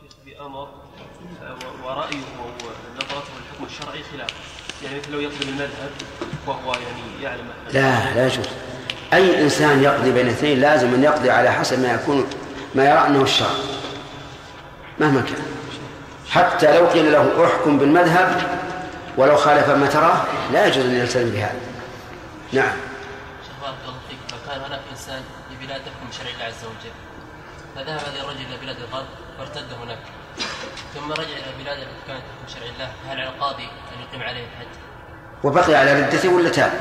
شيخ بأمر ورأيه ونظرته للحكم الشرعي خلاف. يعني مثل لو يقضي بالمذهب وهو يعني يعلم لا لا يجوز. أي إنسان يقضي بين اثنين لازم أن يقضي على حسب ما يكون ما يرى أنه الشرع. مهما كان. حتى لو قيل له احكم بالمذهب ولو خالف ما تراه لا يجوز أن يلتزم بهذا. نعم. شيخ بارك الله فيك. لو كان هناك إنسان في بلاد تحكم شرع الله عز وجل. فذهب هذا الرجل إلى بلاد الغرب وارتد هناك ثم رجع إلى بلاد التي كانت تحكم شرع الله هل على القاضي أن يقيم عليه الحد؟ وبقي على ردته ولا تاب؟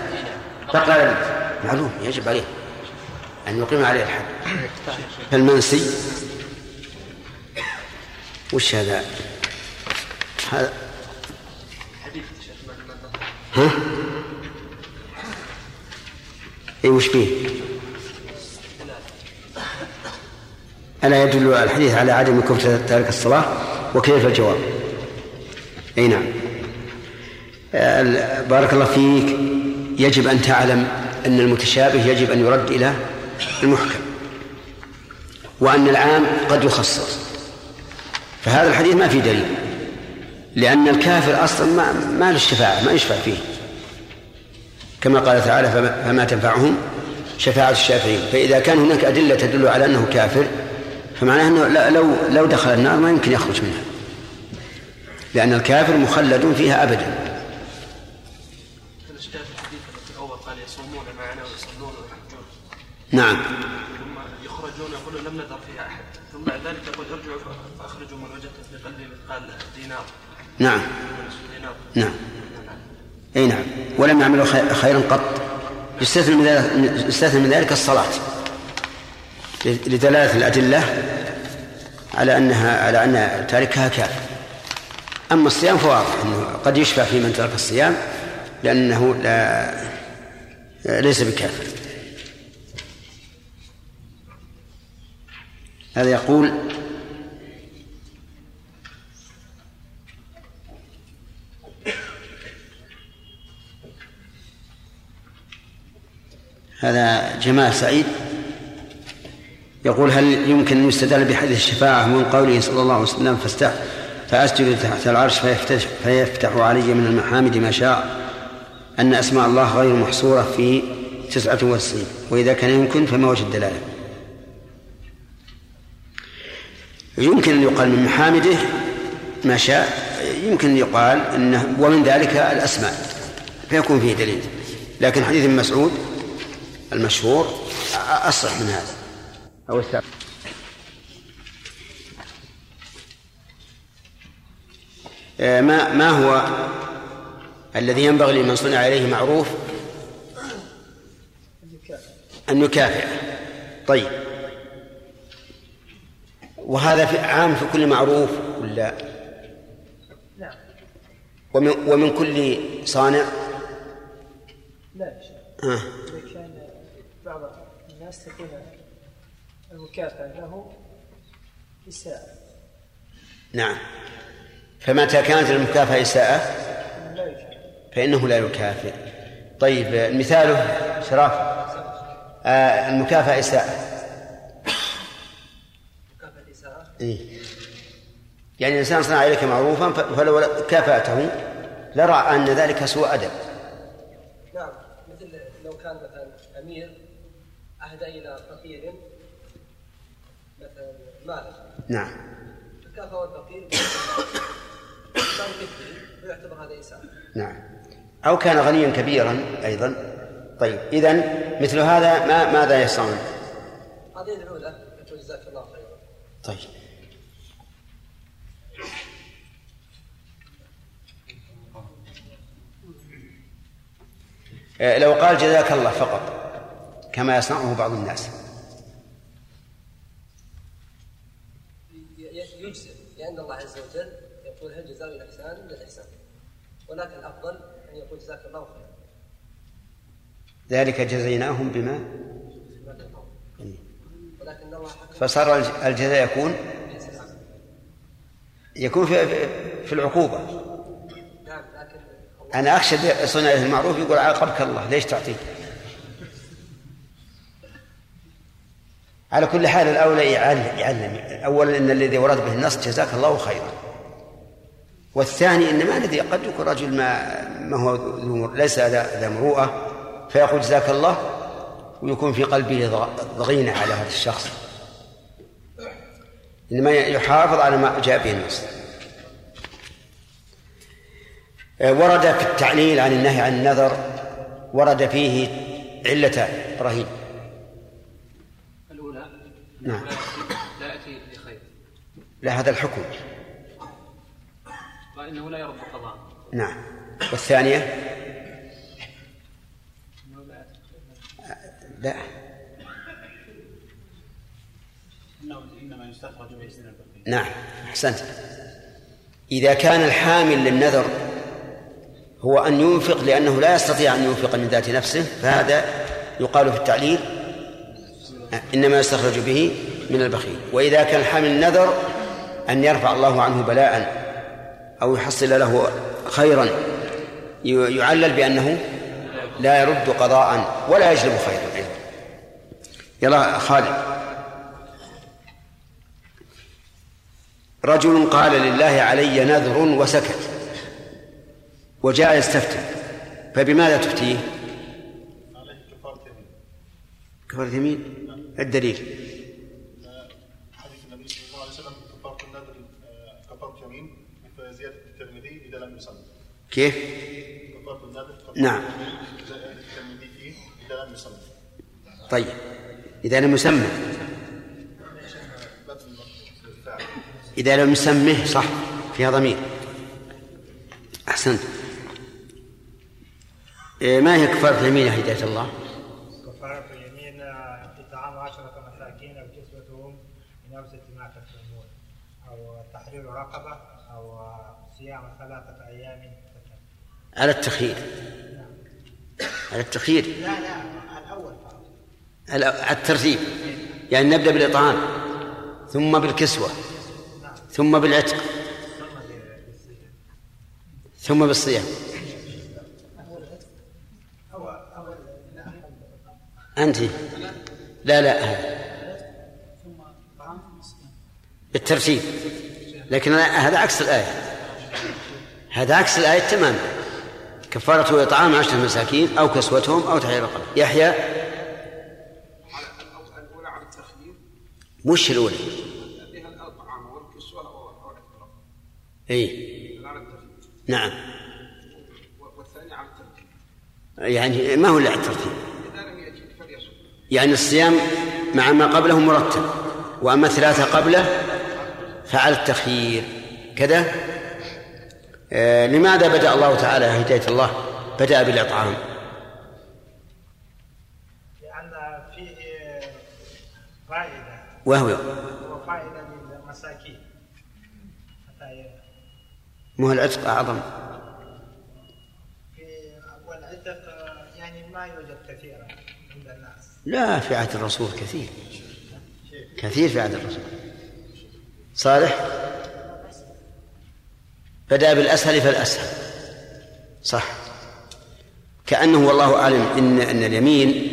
نعم بقي على ردته معلوم يجب عليه أن يقيم عليه الحد فالمنسي وش هذا؟ هذا ها؟ إي وش فيه؟ ألا يدل الحديث على عدم كفر تارك الصلاة؟ وكيف الجواب؟ أي نعم. بارك الله فيك. يجب أن تعلم أن المتشابه يجب أن يرد إلى المحكم وأن العام قد يخصص. فهذا الحديث ما فيه دليل لأن الكافر أصلا ما ما له الشفاعة ما يشفع فيه. كما قال تعالى فما تنفعهم شفاعة الشافعين. فإذا كان هناك أدلة تدل على أنه كافر فمعناه أنه لو لو دخل النار ما يمكن يخرج منها. لأن الكافر مخلد فيها أبدا. نعم. ثم يخرجون يقولون لم نذر فيها احد ثم بعد ذلك يقول ارجعوا فاخرجوا من وجدتم في قلبي مثقال دينار نعم. نعم. أي نعم. ولم يعملوا خي- خيرا قط. يستثنى من ذلك يستثنى من ذلك الصلاة. لدلالة الأدلة على أنها على أن تاركها كافر أما الصيام فواضح أنه قد يشفع في من ترك الصيام لأنه لا ليس بكافر هذا يقول هذا جمال سعيد. يقول هل يمكن أن يستدل بحديث الشفاعة من قوله صلى الله عليه وسلم فاستح فأسجد تحت العرش فيفتح, فيفتح علي من المحامد ما شاء أن أسماء الله غير محصورة في تسعة وتسعين وإذا كان يمكن فما وجه الدلالة؟ يمكن أن يقال من محامده ما شاء يمكن أن يقال أنه ومن ذلك الأسماء فيكون فيه دليل لكن حديث مسعود المشهور أصح من هذا. أو الثالث ما ما هو الذي ينبغي لمن صنع عليه معروف؟ أن يكافئ طيب. وهذا في عام في كل معروف ولا؟ نعم ومن ومن كل صانع؟ لا يا شيخ. آه. كان بعض الناس تكون المكافأة له إساءة. نعم. فمتى كانت المكافأة إساءة؟ فإنه لا يكافئ. طيب مثاله شراف آه المكافأة إساءة. إيه؟ يعني الإنسان صنع إليك معروفا فلو كافأته لرى أن ذلك سوء أدب. نعم. مثل لو كان مثلا أمير اهدى إلى فقير مالا نعم. فكافأ الفقير ويعتبر هذا اساءه نعم. أو كان غنيا كبيرا أيضا. طيب إذا مثل هذا ما ماذا يصنع؟ هذا يدعو له يقول جزاك الله خيرا. طيب. آه، لو قال جزاك الله فقط كما يصنعه بعض الناس. لأن الله عز وجل يقول هل جزاء الإحسان الا الإحسان؟ ولكن الأفضل أن يقول جزاك الله خيرا. ذلك جزيناهم بما. ولكن الله فصار الج- الجزاء يكون يكون في في العقوبة. نعم أنا أخشى صنع المعروف يقول عاقبك الله ليش تعطيه على كل حال الأولى يعلم, يعلم أولا أن الذي ورد به النص جزاك الله خيرا. والثاني إنما الذي قد يكون رجل ما ما هو ليس ذا مروءة فيقول جزاك الله ويكون في قلبه ضغينة على هذا الشخص. إنما يحافظ على ما جاء به النص. ورد في التعليل عن النهي عن النذر ورد فيه علتان الأولى نعم. لا يأتي بخير لا هذا الحكم. وإنه لا يرد قضاء نعم. والثانية؟ إنه لا يأتي بخير. لا. إنه إنما يستخرج البقيه نعم. أحسنت. إذا كان الحامل للنذر هو أن ينفق لأنه لا يستطيع أن ينفق من ذات نفسه فهذا يقال في التعليل إنما يستخرج به من البخيل. وإذا كان حامل النذر أن يرفع الله عنه بلاء أو يحصل له خيرا يعلل بأنه لا يرد قضاء ولا يجلب خيرا يلا خالد. رجل قال لله علي نذر وسكت وجاء يستفتي فبماذا تفتيه؟ كفارة يمين؟ الدليل. حديث النبي صلى الله عليه وسلم النذر آه، يمين زياده الترمذي إذا لم كيف؟ النذر نعم. الترمذي فيه إذا لم طيب. إذا لم يسمى إذا لم يسمه صح. فيها ضمير. أحسنت. إيه، ما هي كفارة اليمين يا هداية الله؟ كفارة اليمين إطعام عشرة مساكين أو كسوتهم من أوسط ما تكتمون أو تحرير رقبة أو صيام ثلاثة أيام على التخيير. على التخيير. لا لا الأول. على الترتيب. يعني نبدأ بالإطعام ثم بالكسوة ثم بالعتق ثم بالصيام. أنت؟ لا لا. بالترتيب. لكن هذا عكس الآية. هذا عكس الآية تماما. كفارة إطعام عشرة مساكين أو كسوتهم أو تحرير رقبة يحيى. مش الأولى. أي. نعم. يعني ما هو إلا الترتيب. يعني الصيام مع ما قبله مرتب وأما ثلاثة قبله فعلى التخيير. كذا؟ لماذا بدأ الله تعالى هداية الله؟ بدأ بالإطعام لأن فيه فائدة. وهو. وفائدة للمساكين. ما هو العتق أعظم. والعتق يعني ما يوجد كثيرا عند الناس. لا في عهد الرسول كثير. كثير في عهد الرسول. صالح؟ بدأ بالأسهل فالأسهل. صح. كأنه والله أعلم إن أن اليمين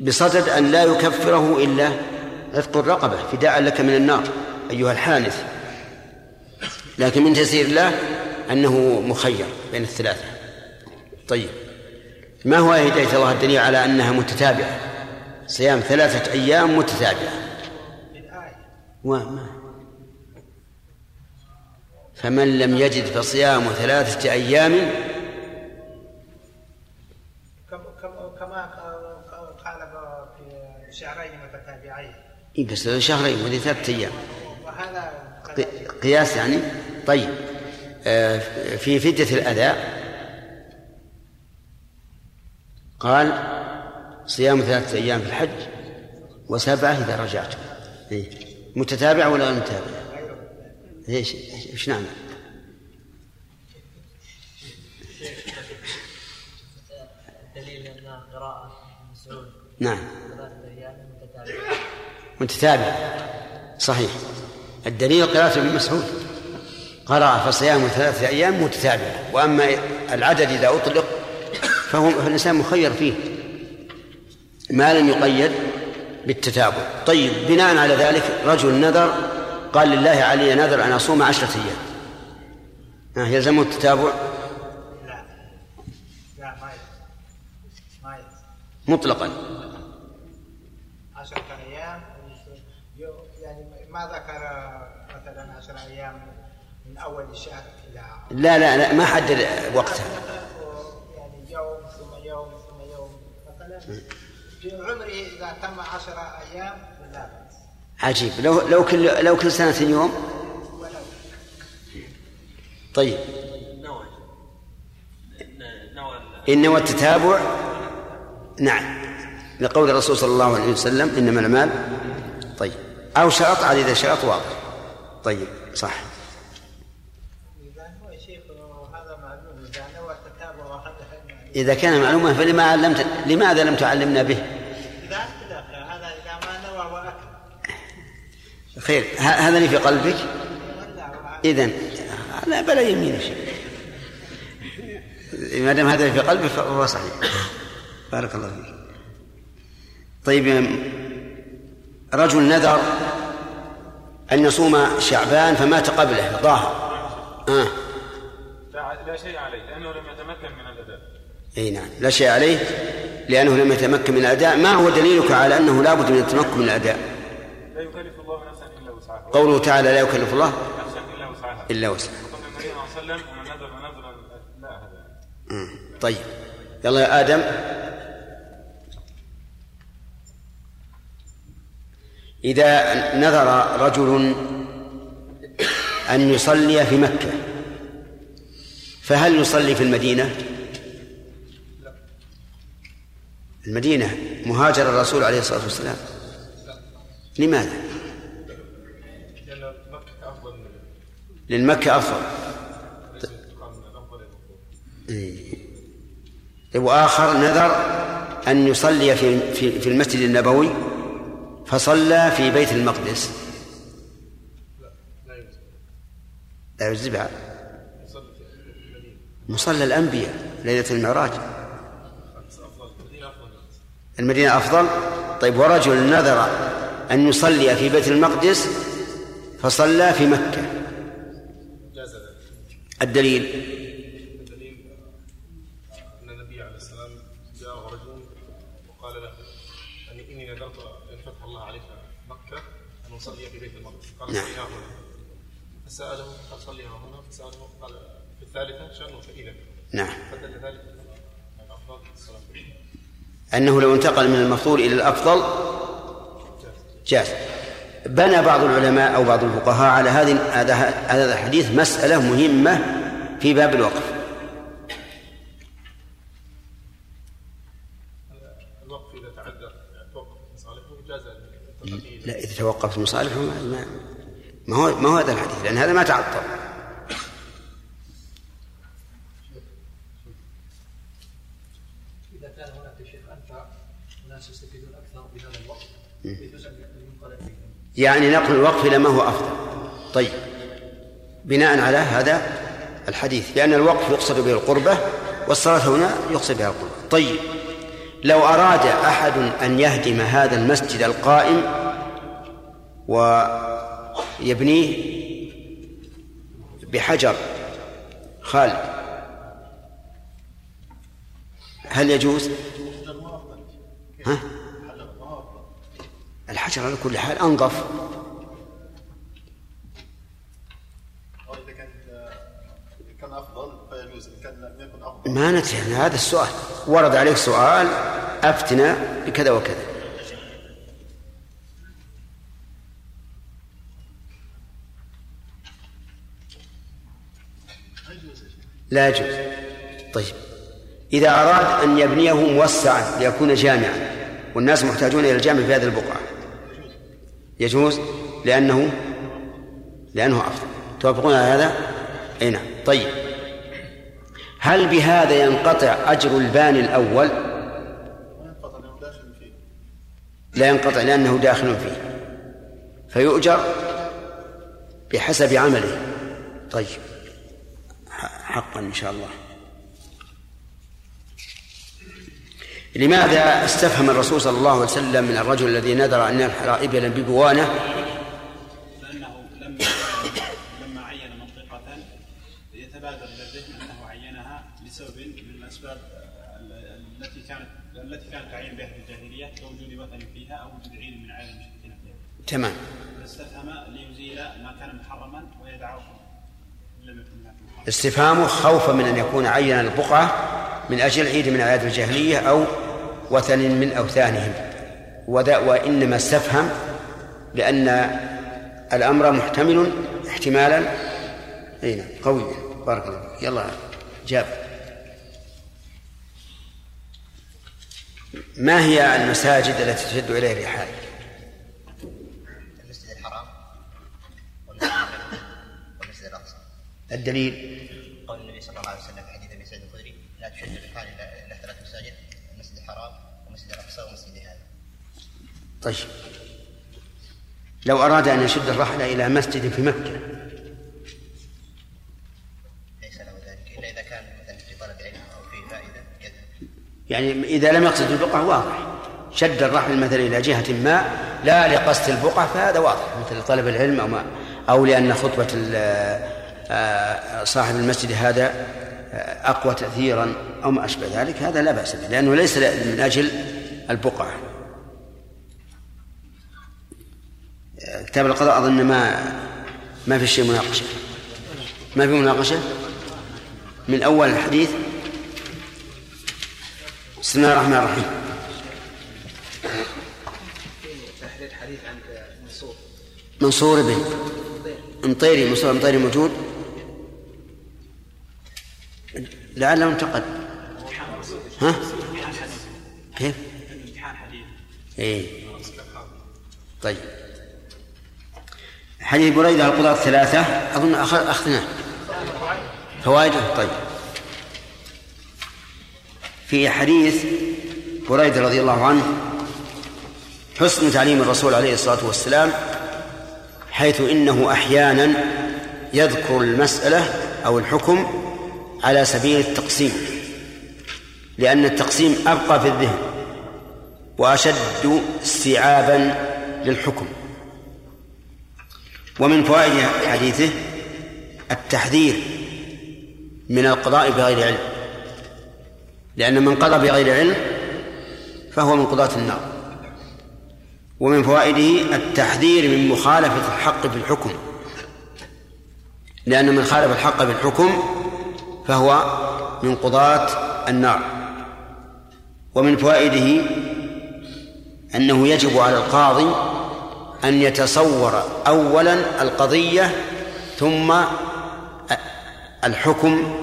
بصدد أن لا يكفره إلا عتق الرقبة فداء لك من النار أيها الحانث. لكن من تيسير الله أنه مخير بين الثلاثة. طيب. ما هو هداية الله الدليل على أنها متتابعة؟ صيام ثلاثة أيام متتابعة. في الآية وما فمن لم يجد فصيام ثلاثة أيام كم- كم- كما قال في شهرين متتابعين. إيه بس شهرين وهذه ثلاثة أيام. وهذا قياس يعني؟ طيب. آه، في فدية الأذى. قال صيام ثلاثة أيام في الحج وسبعة إذا رجعتم. إيه. متتابع ولا غير إيش إيش نعمل؟ دليل أن قراءة مسعود نعم. متتابع. صحيح. الدليل قراءة ابن مسعود قرأ فصيام ثلاثة أيام متتابعة وأما العدد إذا أطلق فهو فالإنسان مخير فيه. ما لم يقيد بالتتابع. طيب بناء على ذلك رجل نذر قال لله علي نذر أن أصوم عشرة أيام. ها يلزمه التتابع؟ لا لا ما ما مطلقا. عشرة أيام يعني ما ذكر مثلا عشرة أيام من أول الشهر إلى لا لا لا ما حدد وقتها. يعني يوم ثم يوم ثم يوم مثلا في عمره إذا تم عشرة أيام عجيب. لو لو كل لو كل سنة يوم؟ طيب. إن نوى التتابع نعم. لقول الرسول صلى الله عليه وسلم إنما الأعمال طيب. أو شرط على إذا شرط واضح. طيب صح. إذا كان معلومة فلما علمت لماذا لم تعلمنا به؟ إذا اختلف هذا إذا ما نوى وأكل خير. هذا اللي في قلبك؟ إذا لا بلا يمين ما دام هذا في قلبك فهو صحيح. بارك الله فيك. طيب رجل نذر أن يصوم شعبان فمات قبله ظاهر. آه. لا شيء عليه لأنه لم يتمكن من الأداء. إي نعم لا شيء عليه لأنه لم يتمكن من الأداء. ما هو دليلك على أنه لا بد من التمكن من الأداء؟ قوله تعالى لا يكلف الله إلا وسعها. طيب. يلا يا آدم. إذا نذر رجل أن يصلي في مكة فهل يصلي في المدينة؟ المدينة مهاجر الرسول عليه الصلاة والسلام. لماذا لأن مكة أفضل من من الأفضل إيه. وآخر نذر أن يصلي في في في المسجد النبوي فصلى في بيت المقدس. لا يجزي بعد. مصلى الأنبياء ليلة المعراج. أفضل المدينة أفضل أفضل؟ طيب ورجل نذر أن يصلي في بيت المقدس فصلى في مكة. الدليل. الدليل أن النبي عليه السلام رجل وقال له أني إني نذرت إن فتح الله عليك مكة أن أصلي في بيت المقدس. قال نعم. هنا. فسأله قال صلي ها هنا. فسأله قال في الثالثة شأنه فإذا. نعم. فدل ذلك على الأفضل الصلاة. أنه لو انتقل من المفضول إلى الأفضل جاز. بنى بعض العلماء أو بعض الفقهاء على هذه هذا هذا الحديث مسألة مهمة في باب الوقف. الوقف إذا توقف مصالحه جاز لا إذا توقفت مصالحه ما ما- ما هو ما هو هذا الحديث لأن هذا ما تعطل إذا كان هناك شيء أنفع وناس يستفيدون أكثر بهذا الوقت يجوز أن ينقل فيه يعني نقل الوقف إلى ما هو أفضل طيب بناء على هذا الحديث لأن الوقف يقصد به القربة والصلاة هنا يقصد بها القربة طيب لو أراد أحد أن يهدم هذا المسجد القائم ويبنيه بحجر خالد هل يجوز؟ ها؟ الحجر على كل حال أنظف. ما ندري هذا السؤال. ورد عليك سؤال أفتنا بكذا وكذا. لا يجوز. طيب. إذا أراد أن يبنيه موسعا ليكون جامعا والناس محتاجون إلى الجامع في هذه البقعة يجوز لأنه لأنه أفضل. توافقون على هذا؟ أي نعم. طيب. هل بهذا ينقطع أجر الباني الأول؟ لا ينقطع لأنه داخل فيه. فيؤجر بحسب عمله. طيب. حقا إن شاء الله. لماذا استفهم الرسول صلى الله عليه وسلم من الرجل الذي نذر أن ينحر إبلا ببوانة لأنه لما لما عين منطقة يتبادر إلى الذهن أنه عينها لسبب من الأسباب التي كانت التي كانت تعين بها في الجاهلية كوجود وثن فيها أو وجود عين من عين المشركين فيها. تمام فاستفهم ليزيل ما كان محرما ويدعه. استفهامه خوفا من أن يكون عين البقعة من أجل عيد من أعياد الجاهلية أو وثن من أوثانهم. وذا وإنما استفهم لأن الأمر محتمل احتمالا. أي نعم قويا. بارك الله يلا جاب. ما هي المساجد التي تشد إليها الرحال؟ المسجد الحرام والمسجد الأقصى. الدليل قول النبي صلى الله عليه وسلم في حديث ابي سعيد الخدري لا تشد الرحال الا إلى ثلاث مساجد المسجد الحرام والمسجد الاقصى ومسجد هذا طيب. لو أراد أن يشد الرحل إلى مسجد في مكة. ليس له ذلك إلا إذا كان مثلا في طلب علم أو في يذهب يعني إذا لم يقصد البقعة واضح. شد الرحل مثلا إلى جهة ما لا لقصد البقعة فهذا واضح. مثل طلب العلم أو ما أو لأن خطبة آه، صاحب المسجد هذا آه، أقوى تأثيرا أو ما أشبه ذلك هذا لا بأس به لأنه ليس من أجل البقعة آه، كتاب القضاء أظن ما ما في شيء مناقشة. ما في مناقشة؟ من أول الحديث. بسم الله الرحمن الرحيم. تحرير حديث عن منصور منصور بن مطيري منصور مطيري موجود. لعله انتقد ها؟ كيف؟ امتحان حديث. إيه. طيب. حديث بريدة القضاة الثلاثة أظن أخ- أخذناه. فوائده طيب. في حديث بريدة رضي الله عنه حسن تعليم الرسول عليه الصلاة والسلام حيث إنه أحيانا يذكر المسألة أو الحكم على سبيل التقسيم لأن التقسيم أبقى في الذهن وأشد استيعابا للحكم. ومن فوائد حديثه التحذير من القضاء بغير علم. لأن من قضى بغير علم فهو من قضاة النار. ومن فوائده التحذير من مخالفة الحق في الحكم. لأن من خالف الحق في الحكم فهو من قضاة النار. ومن فوائده أنه يجب على القاضي أن يتصور أولا القضية ثم الحكم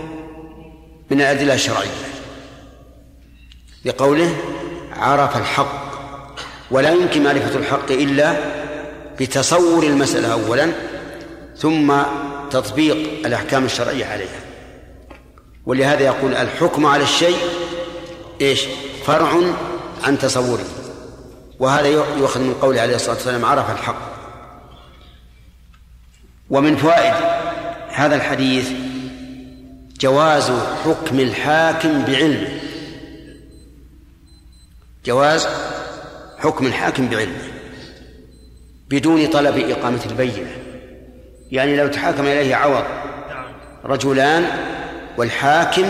من الأدلة الشرعية. بقوله عرف الحق ولا يمكن معرفة الحق إلا بتصور المسألة أولا ثم تطبيق الأحكام الشرعية عليها. ولهذا يقول الحكم على الشيء إيش؟ فرع عن تصوره. وهذا يؤخذ من قوله عليه الصلاة والسلام عرف الحق. ومن فوائد هذا الحديث جواز حكم الحاكم بعلمه جواز حكم الحاكم بعلمه بدون طلب إقامة البينة. يعني لو تحاكم إليه عوض رجلان والحاكم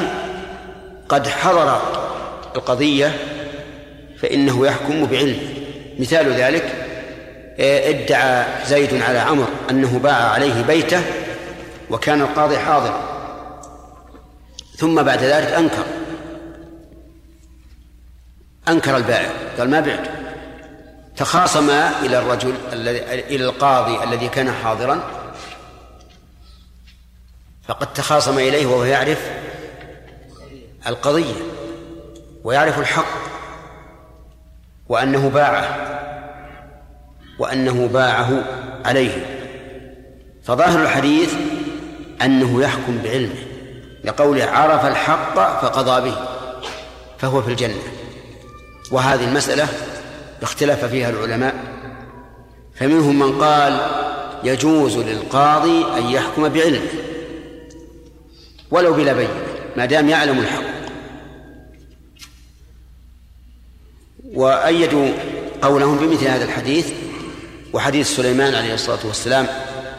قد حضر القضية فإنه يحكم بعلمه مثال ذلك ادعى زيد على عمرو أنه باع عليه بيته وكان القاضي حاضرا ثم بعد ذلك أنكر أنكر البائع قال ما بعت تخاصم إلى الرجل إلى القاضي الذي كان حاضرا فقد تخاصم إليه وهو يعرف القضية ويعرف الحق. وأنه باعه وأنه باعه عليه. فظاهر الحديث أنه يحكم بعلمه لقوله عرف الحق فقضى به فهو في الجنة. وهذه المسألة اختلف فيها العلماء. فمنهم من قال يجوز للقاضي أن يحكم بعلمه ولو بلا بينة ما دام يعلم الحق. وأيدوا قولهم بمثل هذا الحديث وحديث سليمان عليه الصلاة والسلام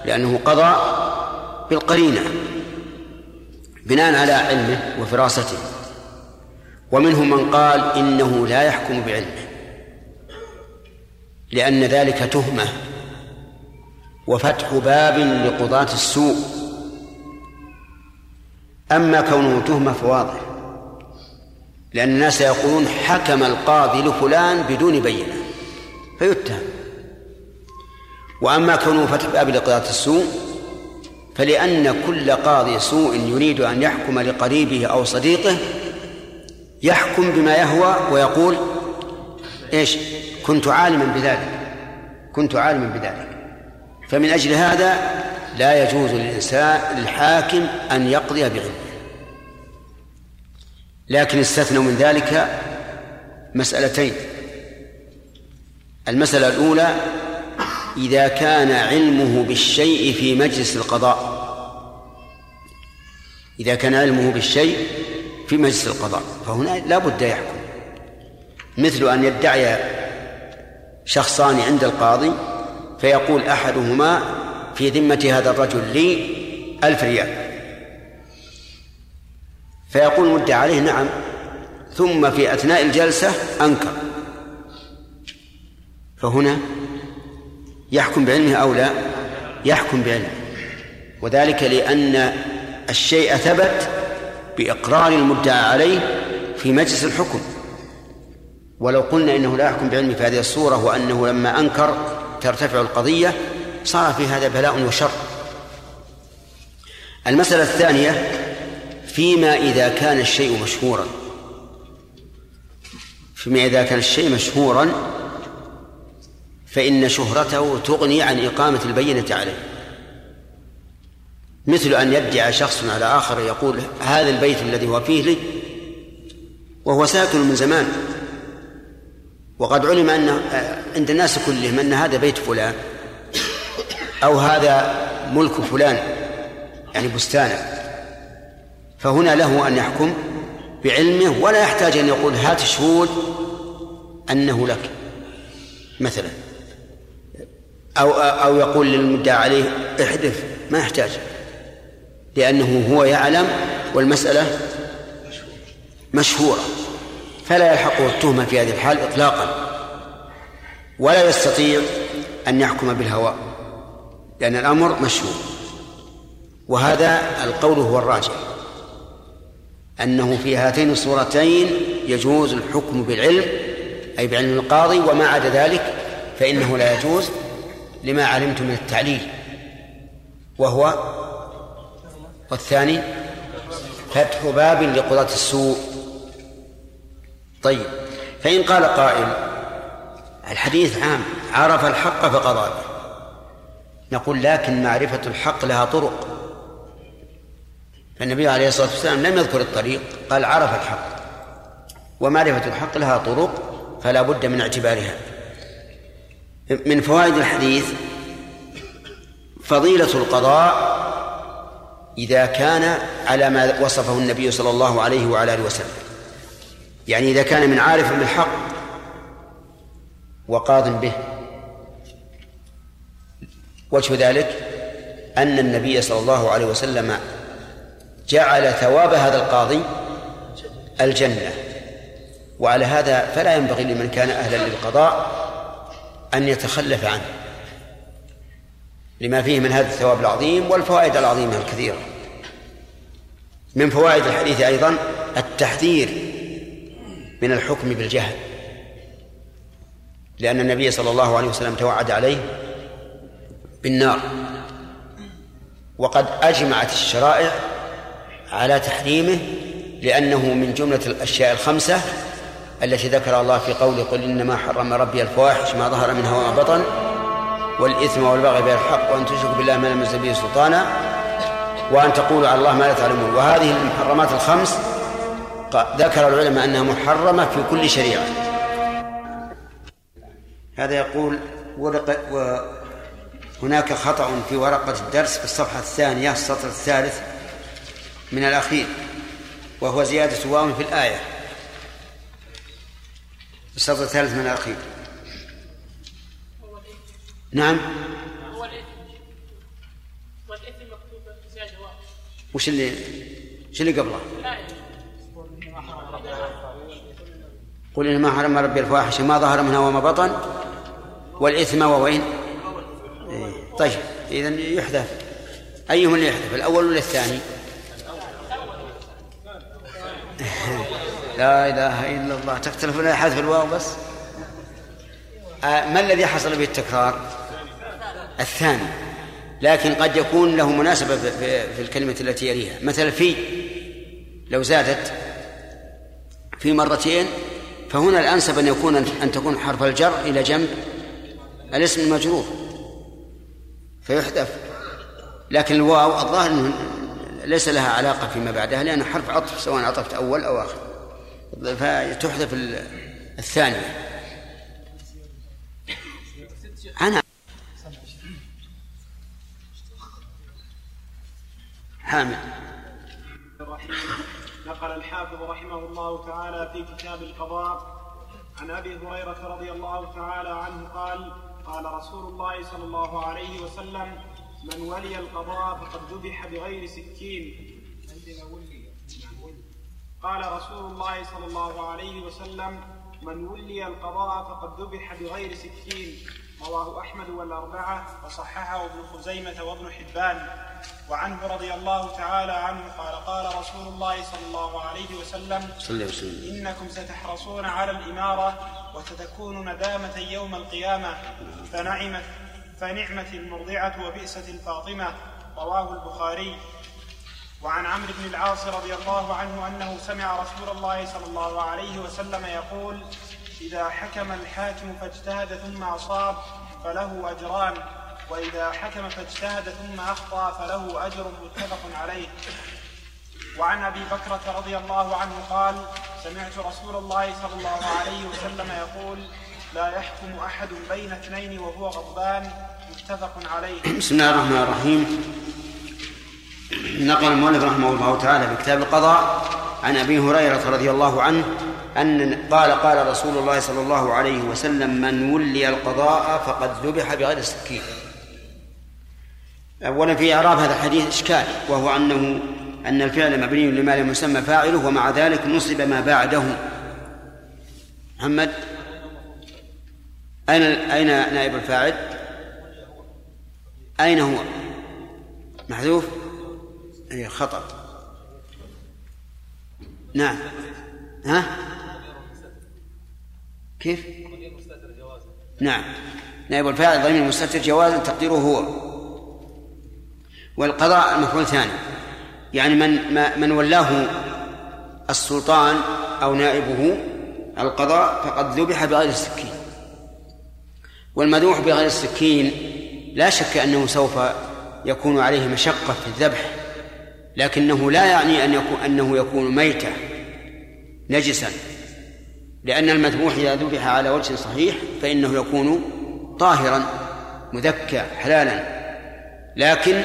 لأنه قضى بالقرينة بناء على علمه وفراسته. ومنهم من قال إنه لا يحكم بعلمه لأن ذلك تهمة وفتح باب لقضاة السوء. أما كونه تهمة فواضح. لأن الناس يقولون حكم القاضي لفلان بدون بينة. فيتهم. وأما كونه فتح باب لقضاة السوء فلأن كل قاضي سوء يريد أن يحكم لقريبه أو صديقه يحكم بما يهوى ويقول إيش؟ كنت عالما بذلك. كنت عالما بذلك. فمن أجل هذا لا يجوز للإنسان للحاكم أن يقضي بعلمه. لكن استثنوا من ذلك مسألتين. المسألة الأولى إذا كان علمه بالشيء في مجلس القضاء. إذا كان علمه بالشيء في مجلس القضاء فهنا لا بد يحكم. مثل أن يدعي شخصان عند القاضي فيقول أحدهما في ذمة هذا الرجل لي ألف ريال. فيقول المدعي عليه نعم. ثم في أثناء الجلسة أنكر. فهنا يحكم بعلمه أو لا؟ يحكم بعلمه. وذلك لأن الشيء ثبت بإقرار المدعى عليه في مجلس الحكم. ولو قلنا إنه لا يحكم بعلمه في هذه الصورة وأنه لما أنكر ترتفع القضية صار في هذا بلاء وشر. المسألة الثانية فيما إذا كان الشيء مشهورا. فيما إذا كان الشيء مشهورا فإن شهرته تغني عن إقامة البينة عليه. مثل أن يدعي شخص على آخر يقول هذا البيت الذي هو فيه لي وهو ساكن من زمان. وقد علم أن عند الناس كلهم أن هذا بيت فلان أو هذا ملك فلان يعني بستانه. فهنا له أن يحكم بعلمه ولا يحتاج أن يقول هات شهود أنه لك مثلا. أو أو يقول للمدعى عليه احدث ما يحتاج لأنه هو يعلم والمسألة مشهورة فلا يلحقه التهمة في هذه الحال إطلاقا. ولا يستطيع أن يحكم بالهواء لأن الأمر مشهور. وهذا القول هو الراجح. أنه في هاتين الصورتين يجوز الحكم بالعلم أي بعلم القاضي وما عدا ذلك فإنه لا يجوز لما علمت من التعليل. وهو والثاني فتح باب لقضاة السوء. طيب فإن قال قائل الحديث عام عرف الحق فقضى به. نقول لكن معرفة الحق لها طرق. فالنبي عليه الصلاة والسلام لم يذكر الطريق قال عرف الحق ومعرفة الحق لها طرق فلا بد من اعتبارها. من فوائد الحديث فضيلة القضاء إذا كان على ما وصفه النبي صلى الله عليه وعلى آله وسلم. يعني إذا كان من عارف بالحق وقاض به. وجه ذلك أن النبي صلى الله عليه وسلم جعل ثواب هذا القاضي الجنة. وعلى هذا فلا ينبغي لمن كان أهلا للقضاء أن يتخلف عنه. لما فيه من هذا الثواب العظيم والفوائد العظيمة الكثيرة. من فوائد الحديث أيضا التحذير من الحكم بالجهل. لأن النبي صلى الله عليه وسلم توعد عليه بالنار. وقد أجمعت الشرائع على تحريمه لأنه من جملة الأشياء الخمسة التي ذكر الله في قوله قل إنما حرم ربي الفواحش ما ظهر منها وما بطن والإثم والبغي بغير الحق وأن تشركوا بالله ما لم به سلطانا وأن تقولوا على الله ما لا تعلمون. وهذه المحرمات الخمس ذكر العلماء أنها محرمة في كل شريعة. هذا يقول ورق وهناك خطأ في ورقة الدرس في الصفحة الثانية السطر الثالث. من الأخير وهو زيادة واو في الآية الشرط الثالث من الأخير نعم وش اللي وش اللي قبله؟ قل إنما حرم ربي الفواحش ما ظهر منها وما بطن والإثم ووين؟ إيه. طيب إذا يحذف أيهم اللي يحذف الأول ولا الثاني؟ لا إله إلا الله. تختلفون على حذف الواو بس؟ آه، ما الذي حصل به التكرار؟ الثاني. لكن قد يكون له مناسبة في- الكلمة التي يليها. مثلا في لو زادت في مرتين فهنا الأنسب أن يكون أن تكون حرف الجر إلى جنب الاسم المجرور. فيحذف. لكن الواو الظاهر ليس لها علاقة فيما بعدها لأنه حرف عطف سواء عطفت أول أو آخر. فتحذف ال- الثانية. أنا حامد. نقل الحافظ رحمه الله تعالى في كتاب القضاء. عن أبي هريرة رضي الله تعالى عنه قال قال رسول الله صلى الله عليه وسلم من ولي القضاء فقد ذبح بغير سكين. قال رسول الله صلى الله عليه وسلم من ولي القضاء فقد ذبح بغير سكين. رواه أحمد والأربعة وصححه ابن خزيمة وابن حبان. وعنه رضي الله تعالى عنه قال قال رسول الله صلى الله عليه وسلم صلى الله عليه وسلم. إنكم ستحرصون على الإمارة وستكون ندامة يوم القيامة. فنعمت فنعمت المرضعة وبئست الفاطمة رواه البخاري. وعن عمرو بن العاص رضي الله عنه أنه سمع رسول الله صلى الله عليه وسلم يقول إذا حكم الحاكم فاجتهد ثم أصاب فله أجران وإذا حكم فاجتهد ثم أخطأ فله أجر متفق عليه. وعن أبي بكرة رضي الله عنه قال سمعت رسول الله صلى الله عليه وسلم يقول لا يحكم أحد بين اثنين وهو غضبان متفق عليه. بسم الله الرحمن الرحيم. نقل المؤلف رحمه الله تعالى في كتاب القضاء عن أبي هريرة رضي الله عنه أن قال قال رسول الله صلى الله عليه وسلم من ولي القضاء فقد ذبح بغير السكين. اولا في إعراب هذا الحديث إشكال وهو أنه أن الفعل مبني لما لم يسمى فاعله ومع ذلك نصب ما بعده. محمد؟ أين أين نائب الفاعل؟ أين هو؟ محذوف؟ أي خطأ نعم ها؟ كيف؟ نعم نائب الفاعل ضمير المستتر جوازا تقديره هو والقضاء المفعول ثاني يعني من من ولاه السلطان أو نائبه القضاء فقد ذبح بغير السكين والمذبوح بغير السكين لا شك أنه سوف يكون عليه مشقة في الذبح لكنه لا يعني أن يكون أنه يكون ميتة نجسا. لأن المذبوح إذا ذبح على وجه صحيح فإنه يكون طاهرا مذكى حلالا. لكن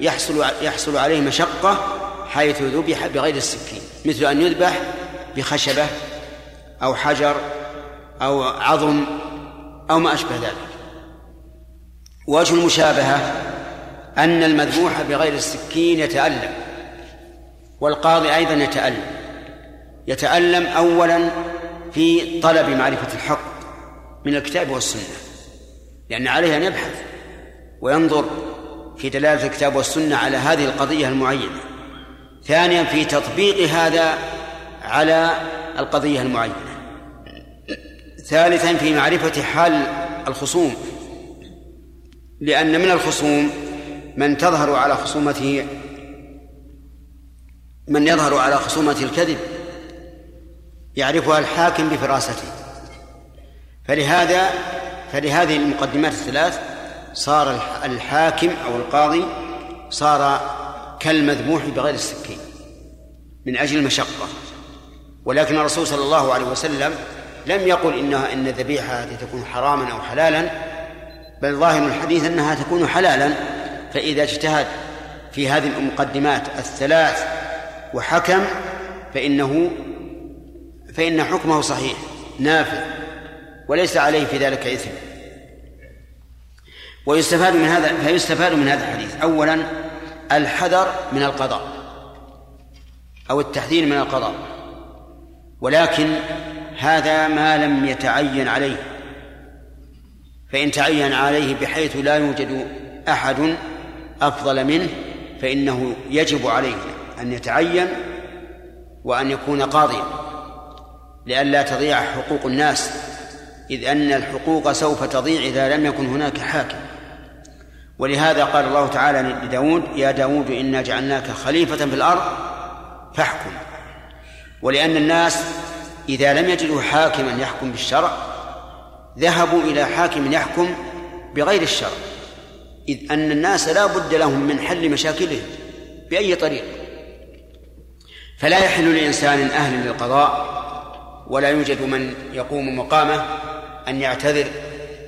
يحصل يحصل عليه مشقة حيث ذبح بغير السكين مثل أن يذبح بخشبة أو حجر أو عظم أو ما أشبه ذلك. وجه المشابهة أن المذبوح بغير السكين يتألم والقاضي أيضا يتألم. يتألم أولا في طلب معرفة الحق من الكتاب والسنة لأن عليه أن يبحث وينظر في دلالة الكتاب والسنة على هذه القضية المعينة. ثانيا في تطبيق هذا على القضية المعينة. ثالثا في معرفة حال الخصوم. لأن من الخصوم من تظهر على خصومته من يظهر على خصومته الكذب يعرفها الحاكم بفراسته. فلهذا فلهذه المقدمات الثلاث صار الحاكم أو القاضي صار كالمذبوح بغير السكين من أجل المشقة. ولكن الرسول صلى الله عليه وسلم لم يقل إنها إن الذبيحة هذه تكون حراما أو حلالا بل ظاهر الحديث أنها تكون حلالا. فإذا اجتهد في هذه المقدمات الثلاث وحكم فإنه فإن حكمه صحيح نافذ وليس عليه في ذلك إثم. ويستفاد من هذا فيستفاد من هذا الحديث. أولا الحذر من القضاء أو التحذير من القضاء. ولكن هذا ما لم يتعين عليه فإن تعين عليه بحيث لا يوجد أحد أفضل منه فإنه يجب عليه أن يتعين وأن يكون قاضيا لئلا تضيع حقوق الناس إذ أن الحقوق سوف تضيع إذا لم يكن هناك حاكم. ولهذا قال الله تعالى لداود يا داود إنا جعلناك خليفة في الأرض فاحكم. ولأن الناس إذا لم يجدوا حاكما يحكم بالشرع ذهبوا إلى حاكم يحكم بغير الشرع إذ أن الناس لا بد لهم من حل مشاكلهم بأي طريق. فلا يحل لإنسان أهل للقضاء ولا يوجد من يقوم مقامه أن يعتذر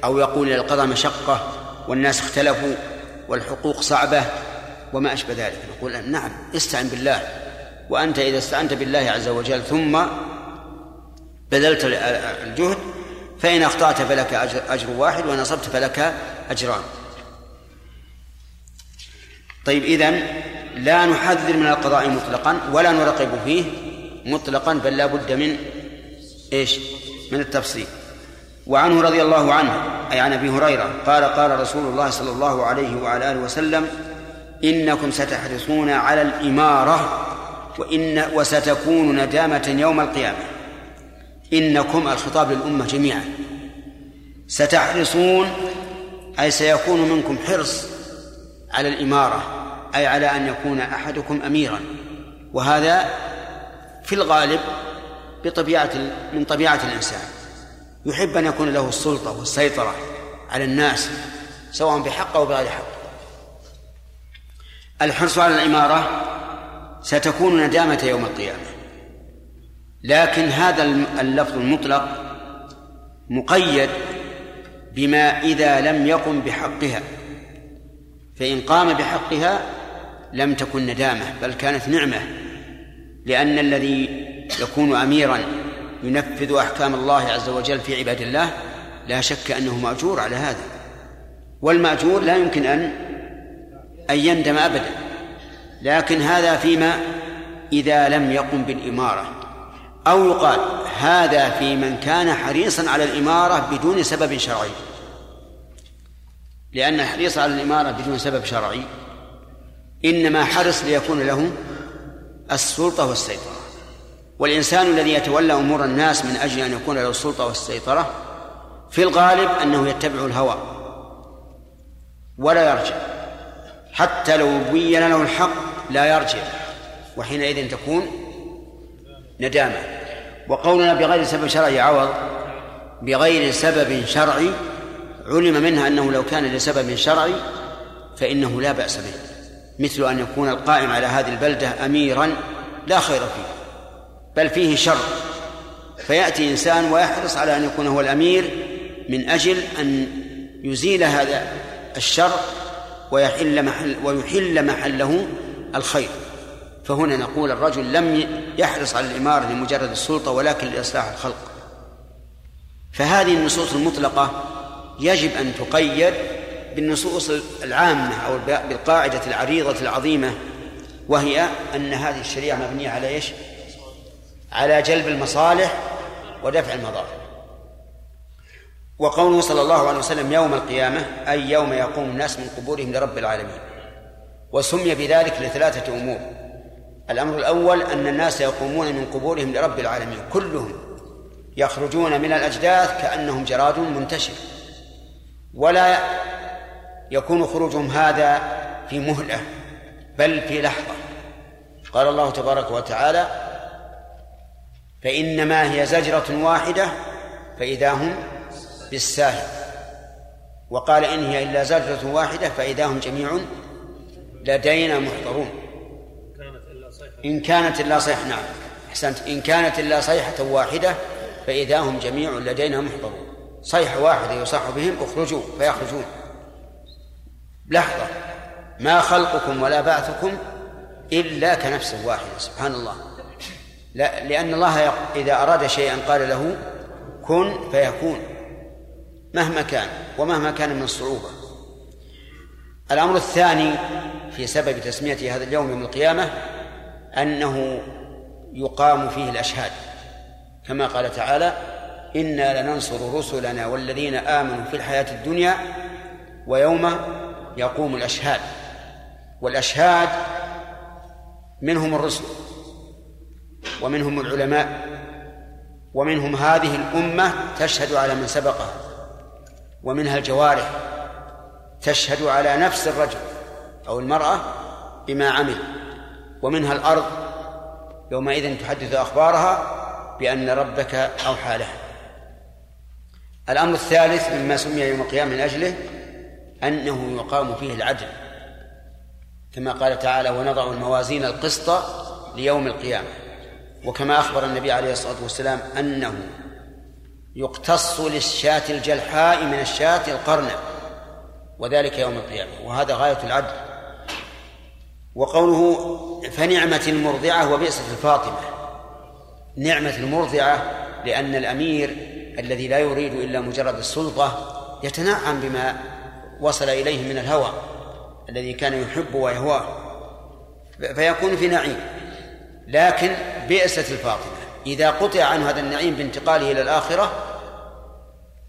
أو يقول القضاء مشقة والناس اختلفوا والحقوق صعبة وما أشبه ذلك. نقول نعم استعن بالله وأنت إذا استعنت بالله عز وجل ثم بذلت الجهد فإن أخطأت فلك أجر واحد وإن أصبت فلك أجران. طيب إذن لا نحذر من القضاء مطلقا ولا نرقب فيه مطلقا بل لا بد من إيش؟ من التفصيل. وعنه رضي الله عنه أي عن أبي هريرة قال قال رسول الله صلى الله عليه وعلى آله وسلم إنكم ستحرصون على الإمارة وإن وستكون ندامة يوم القيامة. إنكم الخطاب للأمة جميعا. ستحرصون أي سيكون منكم حرص على الإمارة أي على أن يكون أحدكم أميرا. وهذا في الغالب بطبيعة من طبيعة الإنسان. يحب أن يكون له السلطة والسيطرة على الناس سواء بحق أو بغير حق. الحرص على الإمارة ستكون ندامة يوم القيامة. لكن هذا اللفظ المطلق مقيد بما إذا لم يقم بحقها فإن قام بحقها لم تكن ندامة بل كانت نعمة لأن الذي يكون أميرا ينفذ أحكام الله عز وجل في عباد الله لا شك أنه مأجور على هذا والمأجور لا يمكن أن أن يندم أبدا لكن هذا فيما إذا لم يقم بالإمارة. أو يقال هذا في من كان حريصا على الإمارة بدون سبب شرعي. لأن الحريص على الإمارة بدون سبب شرعي إنما حرص ليكون له السلطة والسيطرة. والإنسان الذي يتولى أمور الناس من أجل أن يكون له السلطة والسيطرة في الغالب أنه يتبع الهوى ولا يرجع. حتى لو بين له الحق لا يرجع. وحينئذ تكون ندامة. وقولنا بغير سبب شرعي عوض. بغير سبب شرعي علم منها أنه لو كان لسبب شرعي فإنه لا بأس به. مثل أن يكون القائم على هذه البلدة أميرا لا خير فيه بل فيه شر. فيأتي إنسان ويحرص على أن يكون هو الأمير من أجل أن يزيل هذا الشر ويحل محل ويحل محله الخير. فهنا نقول الرجل لم يحرص على الإمارة لمجرد السلطة ولكن لإصلاح الخلق. فهذه النصوص المطلقة يجب أن تقيد بالنصوص العامة أو بالقاعدة العريضة العظيمة وهي أن هذه الشريعة مبنية على إيش؟ على جلب المصالح ودفع المضار. وقوله صلى الله عليه وسلم يوم القيامة أي يوم يقوم الناس من قبورهم لرب العالمين وسمي بذلك لثلاثة أمور. الأمر الأول أن الناس يقومون من قبورهم لرب العالمين كلهم يخرجون من الأجداث كأنهم جراد منتشر ولا يكون خروجهم هذا في مهلة بل في لحظة. قال الله تبارك وتعالى فإنما هي زجرة واحدة فإذا هم بالساهل وقال إن هي إلا زجرة واحدة فإذا هم جميع لدينا محضرون. إن كانت إلا صيحة نعم. أحسنت. إن كانت إلا صيحة واحدة فإذا هم جميع لدينا محضرون. صيحة واحدة يصح بهم اخرجوا فيخرجون. لحظة. ما خلقكم ولا بعثكم إلا كنفس واحدة. سبحان الله. لا لأن الله إذا أراد شيئا قال له كن فيكون. مهما كان ومهما كان من الصعوبة. الأمر الثاني في سبب تسمية هذا اليوم يوم القيامة أنه يقام فيه الأشهاد. كما قال تعالى إنا لننصر رسلنا والذين آمنوا في الحياة الدنيا ويوم يقوم الأشهاد. والأشهاد منهم الرسل ومنهم العلماء ومنهم هذه الأمة تشهد على من سبقها ومنها الجوارح تشهد على نفس الرجل أو المرأة بما عمل. ومنها الأرض يومئذ تحدث أخبارها بأن ربك أوحى لها. الأمر الثالث مما سمي يوم القيامة من أجله أنه يقام فيه العدل كما قال تعالى ونضع الموازين القسط ليوم القيامة وكما أخبر النبي عليه الصلاة والسلام أنه يقتص للشاة الجلحاء من الشاة القرنة وذلك يوم القيامة وهذا غاية العدل. وقوله فنعمة المرضعة وبئسة الفاطمة نعمة المرضعة لأن الأمير الذي لا يريد إلا مجرد السلطة يتنعم بما وصل إليه من الهوى الذي كان يحب ويهواه فيكون في نعيم. لكن بئست الفاطمة إذا قطع عنه هذا النعيم بانتقاله إلى الآخرة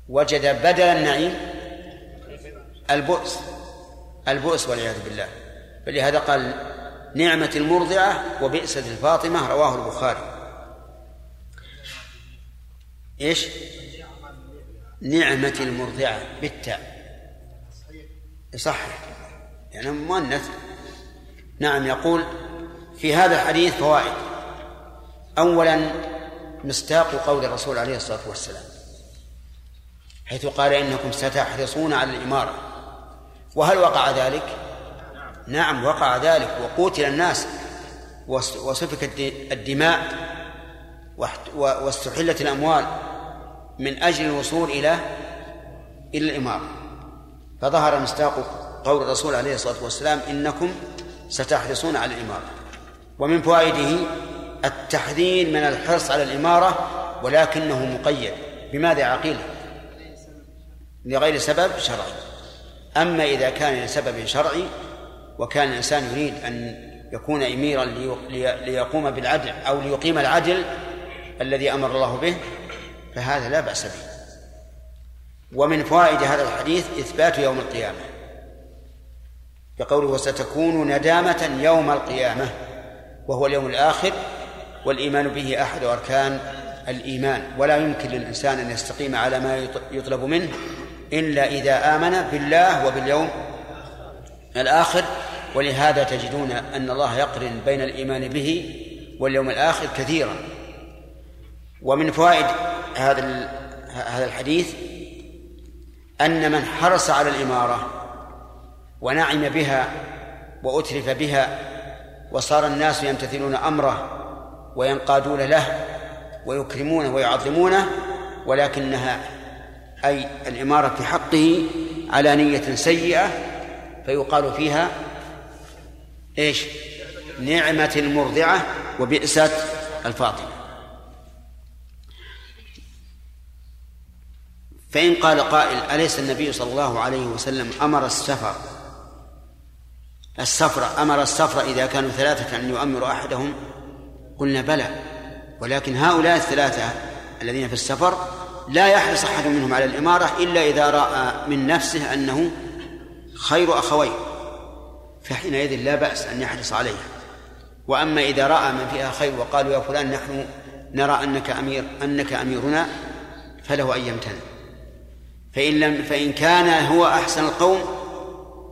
وجد بدل النعيم البؤس. البؤس والعياذ بالله. فلهذا قال نعمة المرضعة وبئست الفاطمة رواه البخاري. إيش؟ نعمة المرضعة بالتاء. صح يعني مؤنث. نعم يقول في هذا الحديث فوائد. أولا مصداق قول الرسول عليه الصلاة والسلام حيث قال إنكم ستحرصون على الإمارة. وهل وقع ذلك؟ نعم وقع ذلك وقتل الناس وسفكت الدماء واستحلت الأموال من أجل الوصول إلى إلى الإمارة. فظهر مصداق قول الرسول عليه الصلاة والسلام إنكم ستحرصون على الإمارة. ومن فوائده التحذير من الحرص على الإمارة ولكنه مقيد. بماذا عقيل؟ لغير سبب شرعي. أما إذا كان لسبب شرعي وكان الإنسان يريد أن يكون أميرا ليقوم بالعدل أو ليقيم العدل الذي أمر الله به فهذا لا بأس به. ومن فوائد هذا الحديث إثبات يوم القيامة. بقوله وستكون ندامة يوم القيامة وهو اليوم الآخر والإيمان به أحد أركان الإيمان. ولا يمكن للإنسان أن يستقيم على ما يطلب منه إلا إذا آمن بالله وباليوم الآخر ولهذا تجدون أن الله يقرن بين الإيمان به واليوم الآخر كثيرا. ومن فوائد هذا هذا الحديث أن من حرص على الإمارة ونعم بها وأترف بها وصار الناس يمتثلون أمره وينقادون له ويكرمونه ويعظمونه ولكنها أي الإمارة في حقه على نية سيئة فيقال فيها إيش؟ نعمة المرضعة وبئست الفاطمة. فإن قال قائل أليس النبي صلى الله عليه وسلم أمر السفر؟ السفر أمر السفر إذا كانوا ثلاثة أن يؤمر أحدهم؟ قلنا بلى. ولكن هؤلاء الثلاثة الذين في السفر لا يحرص أحد منهم على الإمارة إلا إذا رأى من نفسه أنه خير أخويه فحينئذ لا بأس أن يحرص عليها. وأما إذا رأى من فيها خير وقالوا يا فلان نحن نرى أنك أمير أنك أميرنا فله أن يمتنع. فإن لم فإن كان هو أحسن القوم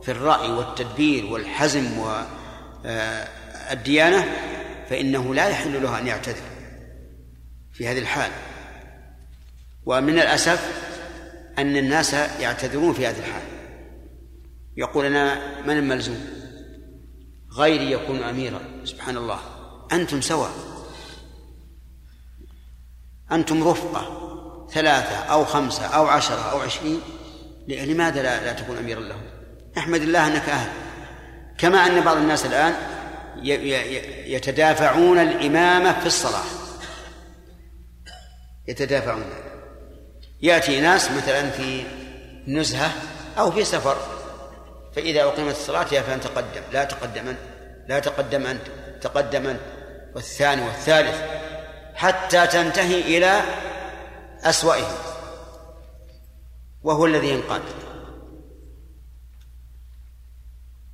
في الرأي والتدبير والحزم والديانة فإنه لا يحل له أن يعتذر في هذه الحال. ومن الأسف أن الناس يعتذرون في هذه الحال. يقول أنا من الملزوم؟ غيري يكون أميرا سبحان الله. أنتم سواء أنتم رفقة ثلاثة أو خمسة أو عشرة أو عشرين. لماذا لا, لا تكون أميرا لهم؟ احمد الله أنك أهل. كما أن بعض الناس الآن يتدافعون الإمامة في الصلاة. يتدافعون. يأتي ناس مثلا في نزهة أو في سفر. فإذا أقيمت الصلاة فلان تقدم لا تقدم أنت لا تقدم أنت تقدم أنت. والثاني والثالث حتى تنتهي إلى أسوأهم وهو الذي ينقاد.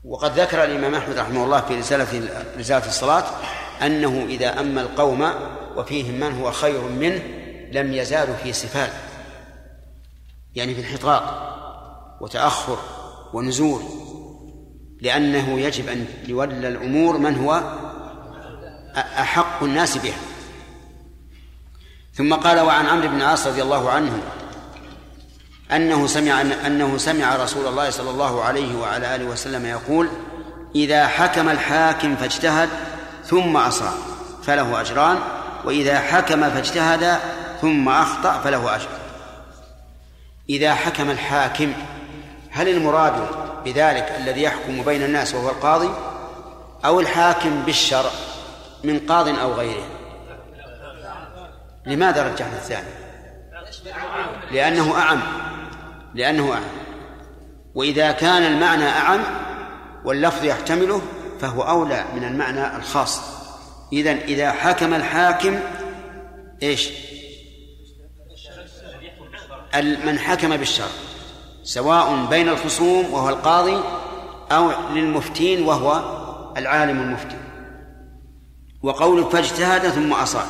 وقد ذكر الإمام أحمد رحمه الله في رسالة رسالة الصلاة أنه إذا أما القوم وفيهم من هو خير منه لم يزالوا في سفال يعني في انحطاط وتأخر. ونزول لأنه يجب أن يولى الأمور من هو أحق الناس بها. ثم قال وعن عمرو بن العاص رضي الله عنه أنه سمع أنه سمع رسول الله صلى الله عليه وعلى آله وسلم يقول إذا حكم الحاكم فاجتهد ثم أصاب فله أجران وإذا حكم فاجتهد ثم أخطأ فله أجر. إذا حكم الحاكم هل المراد بذلك الذي يحكم بين الناس وهو القاضي أو الحاكم بالشرع من قاض أو غيره؟ لماذا رجحنا الثاني؟ لأنه أعم لأنه أعم. وإذا كان المعنى أعم واللفظ يحتمله فهو أولى من المعنى الخاص. إذا إذا حكم الحاكم إيش؟ من حكم بالشرع. سواء بين الخصوم وهو القاضي أو للمفتين وهو العالم المفتي. وقول فاجتهد ثم أصاب.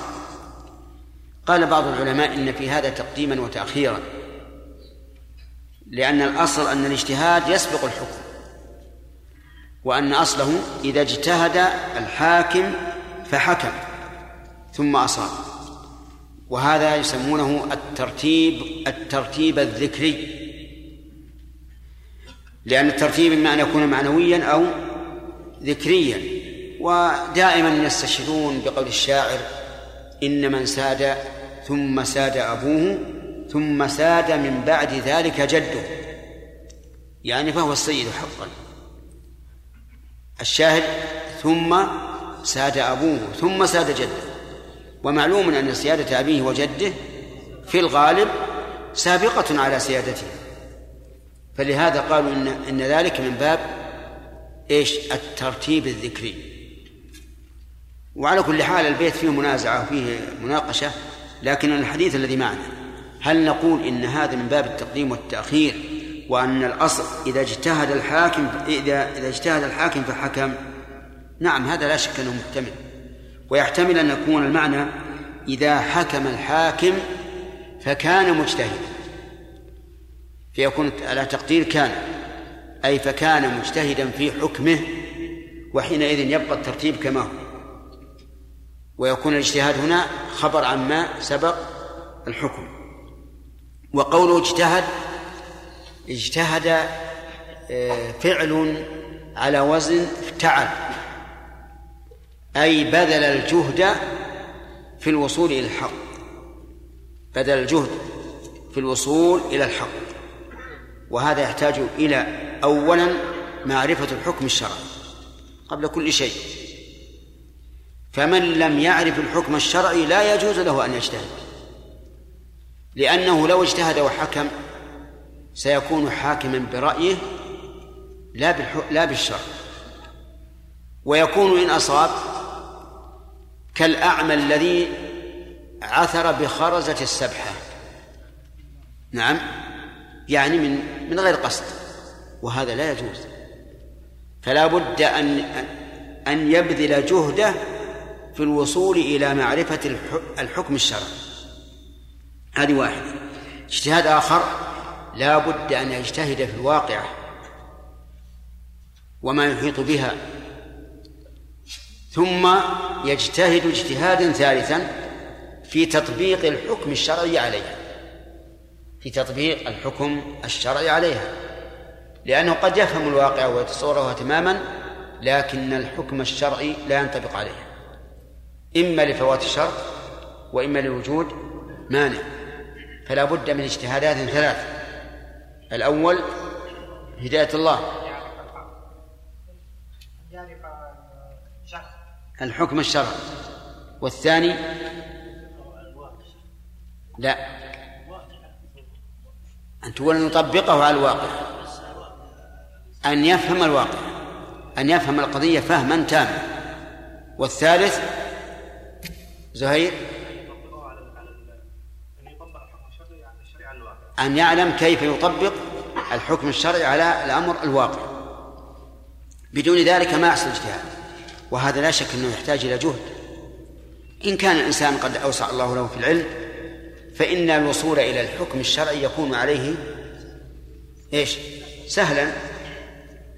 قال بعض العلماء إن في هذا تقديما وتأخيرا لأن الأصل أن الاجتهاد يسبق الحكم وأن أصله إذا اجتهد الحاكم فحكم ثم أصاب. وهذا يسمونه الترتيب الترتيب الذكري. لأن الترتيب إما أن يكون معنويا أو ذكريا. ودائما يستشهدون بقول الشاعر إن من ساد ثم ساد أبوه ثم ساد من بعد ذلك جده. يعني فهو السيد حقا. الشاهد ثم ساد أبوه ثم ساد جده. ومعلوم أن سيادة أبيه وجده في الغالب سابقة على سيادته. فلهذا قالوا إن إن ذلك من باب إيش؟ الترتيب الذكري. وعلى كل حال البيت فيه منازعة وفيه مناقشة لكن الحديث الذي معنا هل نقول إن هذا من باب التقديم والتأخير وأن الأصل إذا اجتهد الحاكم إذا إذا اجتهد الحاكم فحكم؟ نعم هذا لا شك أنه محتمل. ويحتمل أن يكون المعنى إذا حكم الحاكم فكان مجتهدا. فيكون على تقدير كان أي فكان مجتهدا في حكمه وحينئذ يبقى الترتيب كما هو. ويكون الاجتهاد هنا خبر عن ما سبق الحكم. وقوله اجتهد اجتهد آه، فعل على وزن افتعل أي بذل الجهد في الوصول إلى الحق. بذل الجهد في الوصول إلى الحق. وهذا يحتاج إلى أولا معرفة الحكم الشرعي قبل كل شيء. فمن لم يعرف الحكم الشرعي لا يجوز له أن يجتهد لأنه لو اجتهد وحكم سيكون حاكما برأيه لا لا بالشرع. ويكون إن أصاب كالأعمى الذي عثر بخرزة السبحة. نعم. يعني من من غير قصد. وهذا لا يجوز. فلا بد أن أن يبذل جهده في الوصول إلى معرفة الحكم الشرعي. هذه واحدة اجتهاد آخر. لا بد أن يجتهد في الواقعة وما يحيط بها. ثم يجتهد اجتهادا ثالثا في تطبيق الحكم الشرعي عليها في تطبيق الحكم الشرعي عليها لأنه قد يفهم الواقع ويتصوره تماما لكن الحكم الشرعي لا ينطبق عليه. إما لفوات الشرط وإما لوجود مانع فلا بد من اجتهادات ثلاث. الأول هداية الله. الحكم الشرعي. والثاني لا. أن تقول أن نطبقه على الواقع. أن يفهم الواقع. أن يفهم القضية فهما تاما. والثالث زهير أن يعلم كيف يطبق الحكم الشرعي على الأمر الواقع. بدون ذلك ما يحصل اجتهاد وهذا لا شك أنه يحتاج إلى جهد. إن كان الإنسان قد أوسع الله له في العلم فإن الوصول إلى الحكم الشرعي يكون عليه إيش؟ سهلا.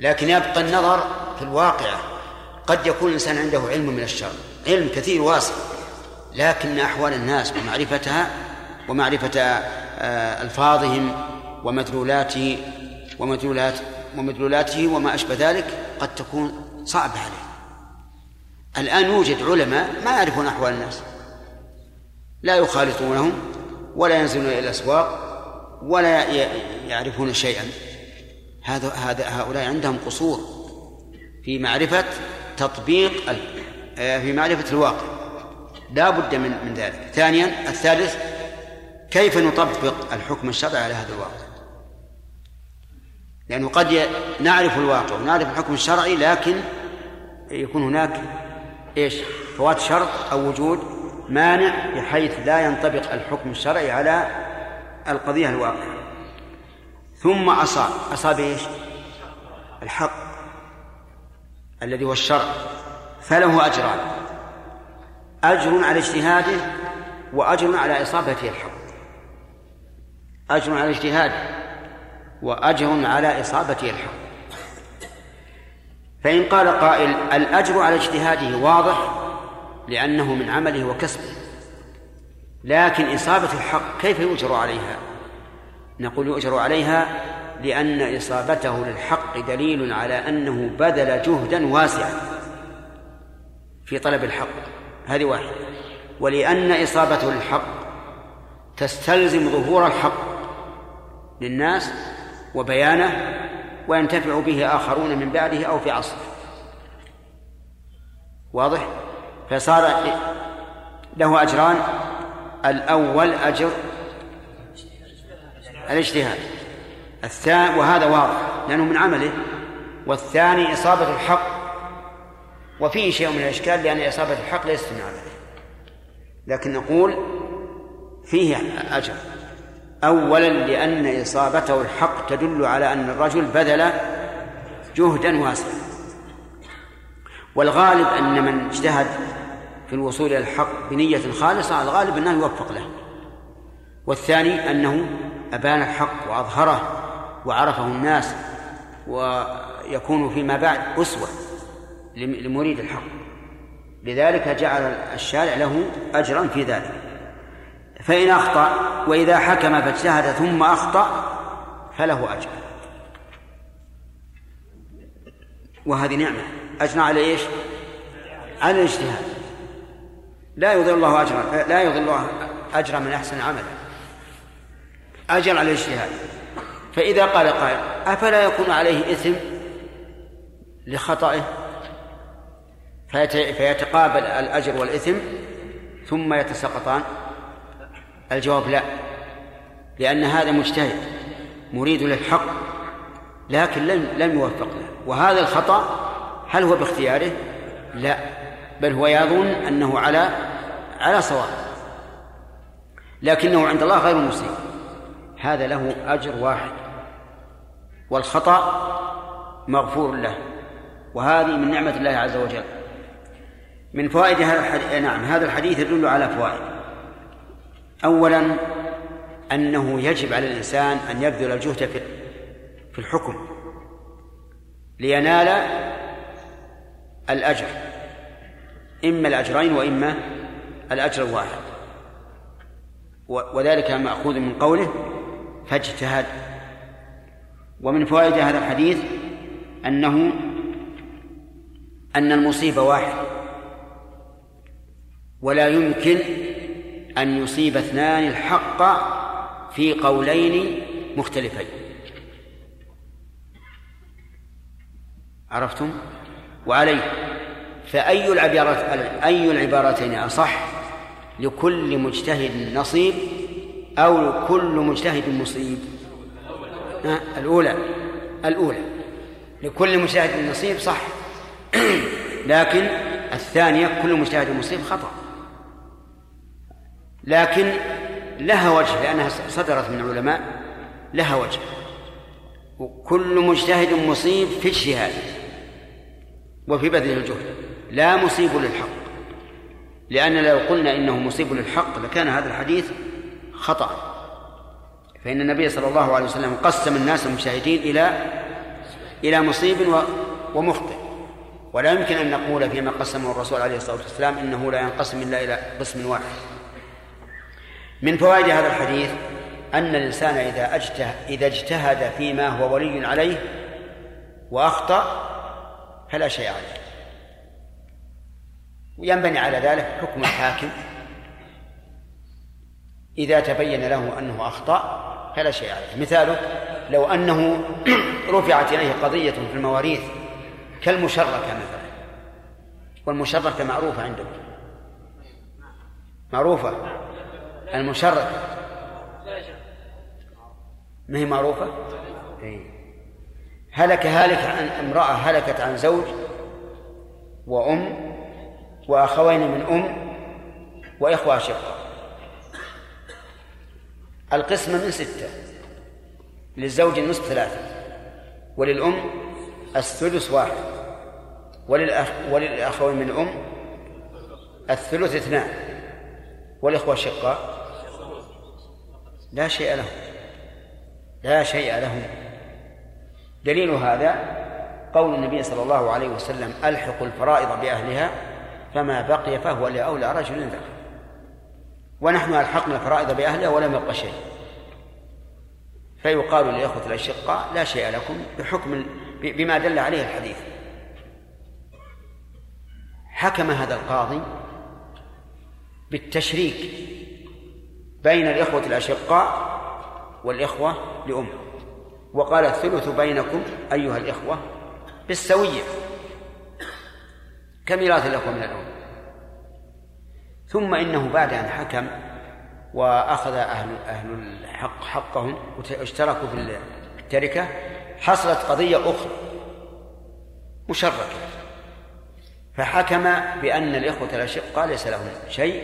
لكن يبقى النظر في الواقعة قد يكون الإنسان عنده علم من الشرع علم كثير واسع. لكن أحوال الناس ومعرفتها ومعرفة آه، ألفاظهم ومدلولاته ومدلولات ومدلولاته وما أشبه ذلك قد تكون صعبة عليه. الآن يوجد علماء ما يعرفون أحوال الناس. لا يخالطونهم. ولا ينزلون إلى الأسواق ولا يعرفون شيئا. هذا هذا هؤلاء عندهم قصور في معرفة تطبيق آه، في معرفة الواقع. لا بد من من ذلك. ثانيا الثالث كيف نطبق الحكم الشرعي على هذا الواقع؟ لأنه قد نعرف الواقع ونعرف الحكم الشرعي لكن يكون هناك إيش؟ فوات شرط أو وجود مانع بحيث لا ينطبق الحكم الشرعي على القضية الواقعة. ثم أصاب أصاب إيش؟ الحق الذي هو الشرع فله أجران. أجر على اجتهاده وأجر على إصابته الحق. أجر على اجتهاده وأجر على إصابته الحق. فإن قال قائل الأجر على اجتهاده واضح لأنه من عمله وكسبه. لكن إصابة الحق كيف يؤجر عليها؟ نقول يؤجر عليها لأن إصابته للحق دليل على أنه بذل جهدا واسعا في طلب الحق. هذه واحدة. ولأن إصابته للحق تستلزم ظهور الحق للناس وبيانه وينتفع به آخرون من بعده أو في عصره. واضح؟ فصار له أجران. الأول أجر الاجتهاد. الثاني وهذا واضح لأنه من عمله. والثاني إصابة الحق. وفيه شيء من الإشكال لأن إصابة الحق ليست من عمله. لكن نقول فيه أجر. أولا لأن إصابته الحق تدل على أن الرجل بذل جهدا واسعا. والغالب أن من اجتهد في الوصول إلى الحق بنية خالصة الغالب أنه يوفق له. والثاني أنه أبان الحق وأظهره وعرفه الناس ويكون فيما بعد أسوة لمريد الحق. لذلك جعل الشارع له أجرا في ذلك. فإن أخطأ وإذا حكم فاجتهد ثم أخطأ فله أجر. وهذه نعمة. أجر على إيش؟ على الاجتهاد. لا يضل الله أجرا لا يضل الله أجر من أحسن عملا أجر على الاجتهاد. فإذا قال قائل أفلا يكون عليه إثم لخطئه؟ فيتقابل الأجر والإثم ثم يتساقطان الجواب لا لأن هذا مجتهد مريد للحق لكن لم لم يوفق له وهذا الخطأ هل هو باختياره؟ لا. بل هو يظن أنه على على صواب. لكنه عند الله غير مصيب هذا له أجر واحد. والخطأ مغفور له. وهذه من نعمة الله عز وجل. من فوائد هذا الحديث نعم هذا الحديث يدل على فوائد. أولا أنه يجب على الإنسان أن يبذل الجهد في في الحكم لينال الأجر. إما الأجرين وإما الأجر الواحد. وذلك مأخوذ من قوله فاجتهد. ومن فوائد هذا الحديث أنه أن المصيبة واحد. ولا يمكن أن يصيب اثنان الحق في قولين مختلفين. عرفتم؟ وعليه. فأي العبارات أي العبارتين أصح لكل مجتهد نصيب أو كل مجتهد مصيب؟ الأولى. الأولى. لكل مجتهد نصيب صح. لكن الثانية كل مجتهد مصيب خطأ. لكن لها وجه لأنها صدرت من علماء لها وجه. وكل مجتهد مصيب في اجتهاده وفي بذل الجهد. لا مصيب للحق. لأن لو قلنا إنه مصيب للحق لكان هذا الحديث خطأ. فإن النبي صلى الله عليه وسلم قسم الناس المجتهدين إلى إلى مصيب ومخطئ. ولا يمكن أن نقول فيما قسمه الرسول عليه الصلاة والسلام إنه لا ينقسم إلا إلى قسم واحد. من فوائد هذا الحديث أن الإنسان إذا اجتهد إذا اجتهد فيما هو ولي عليه وأخطأ فلا شيء عليه. وينبني على ذلك حكم الحاكم. إذا تبين له أنه أخطأ فلا شيء عليه. مثاله لو أنه رفعت إليه قضية في المواريث كالمشركة مثلا. والمشركة معروفة عندكم معروفة؟ المشركة ما هي معروفة؟ إيه. هلك هالك عن امرأة هلكت عن زوج وأم وأخوين من أم وإخوة شقة. القسمة من ستة. للزوج النصف ثلاثة. وللأم الثلث واحد. وللأخ وللأخوين من الأم الثلث اثنان. والإخوة الشقاء لا شيء لهم. لا شيء لهم. دليل هذا قول النبي صلى الله عليه وسلم ألحقوا الفرائض بأهلها فما بقي فهو لأولى رجل ذكر ونحن ألحقنا الفرائض بأهلها ولم يبق شيء. فيقال للإخوة الأشقاء لا شيء لكم بحكم بما دل عليه الحديث. حكم هذا القاضي بالتشريك بين الإخوة الأشقاء والإخوة لأم وقال الثلث بينكم أيها الإخوة بالسوية. كميراث الأخوة من الأم. ثم إنه بعد أن حكم وأخذ أهل أهل الحق حقهم واشتركوا في التركة حصلت قضية أخرى مشركة. فحكم بأن الإخوة الأشقاء ليس لهم شيء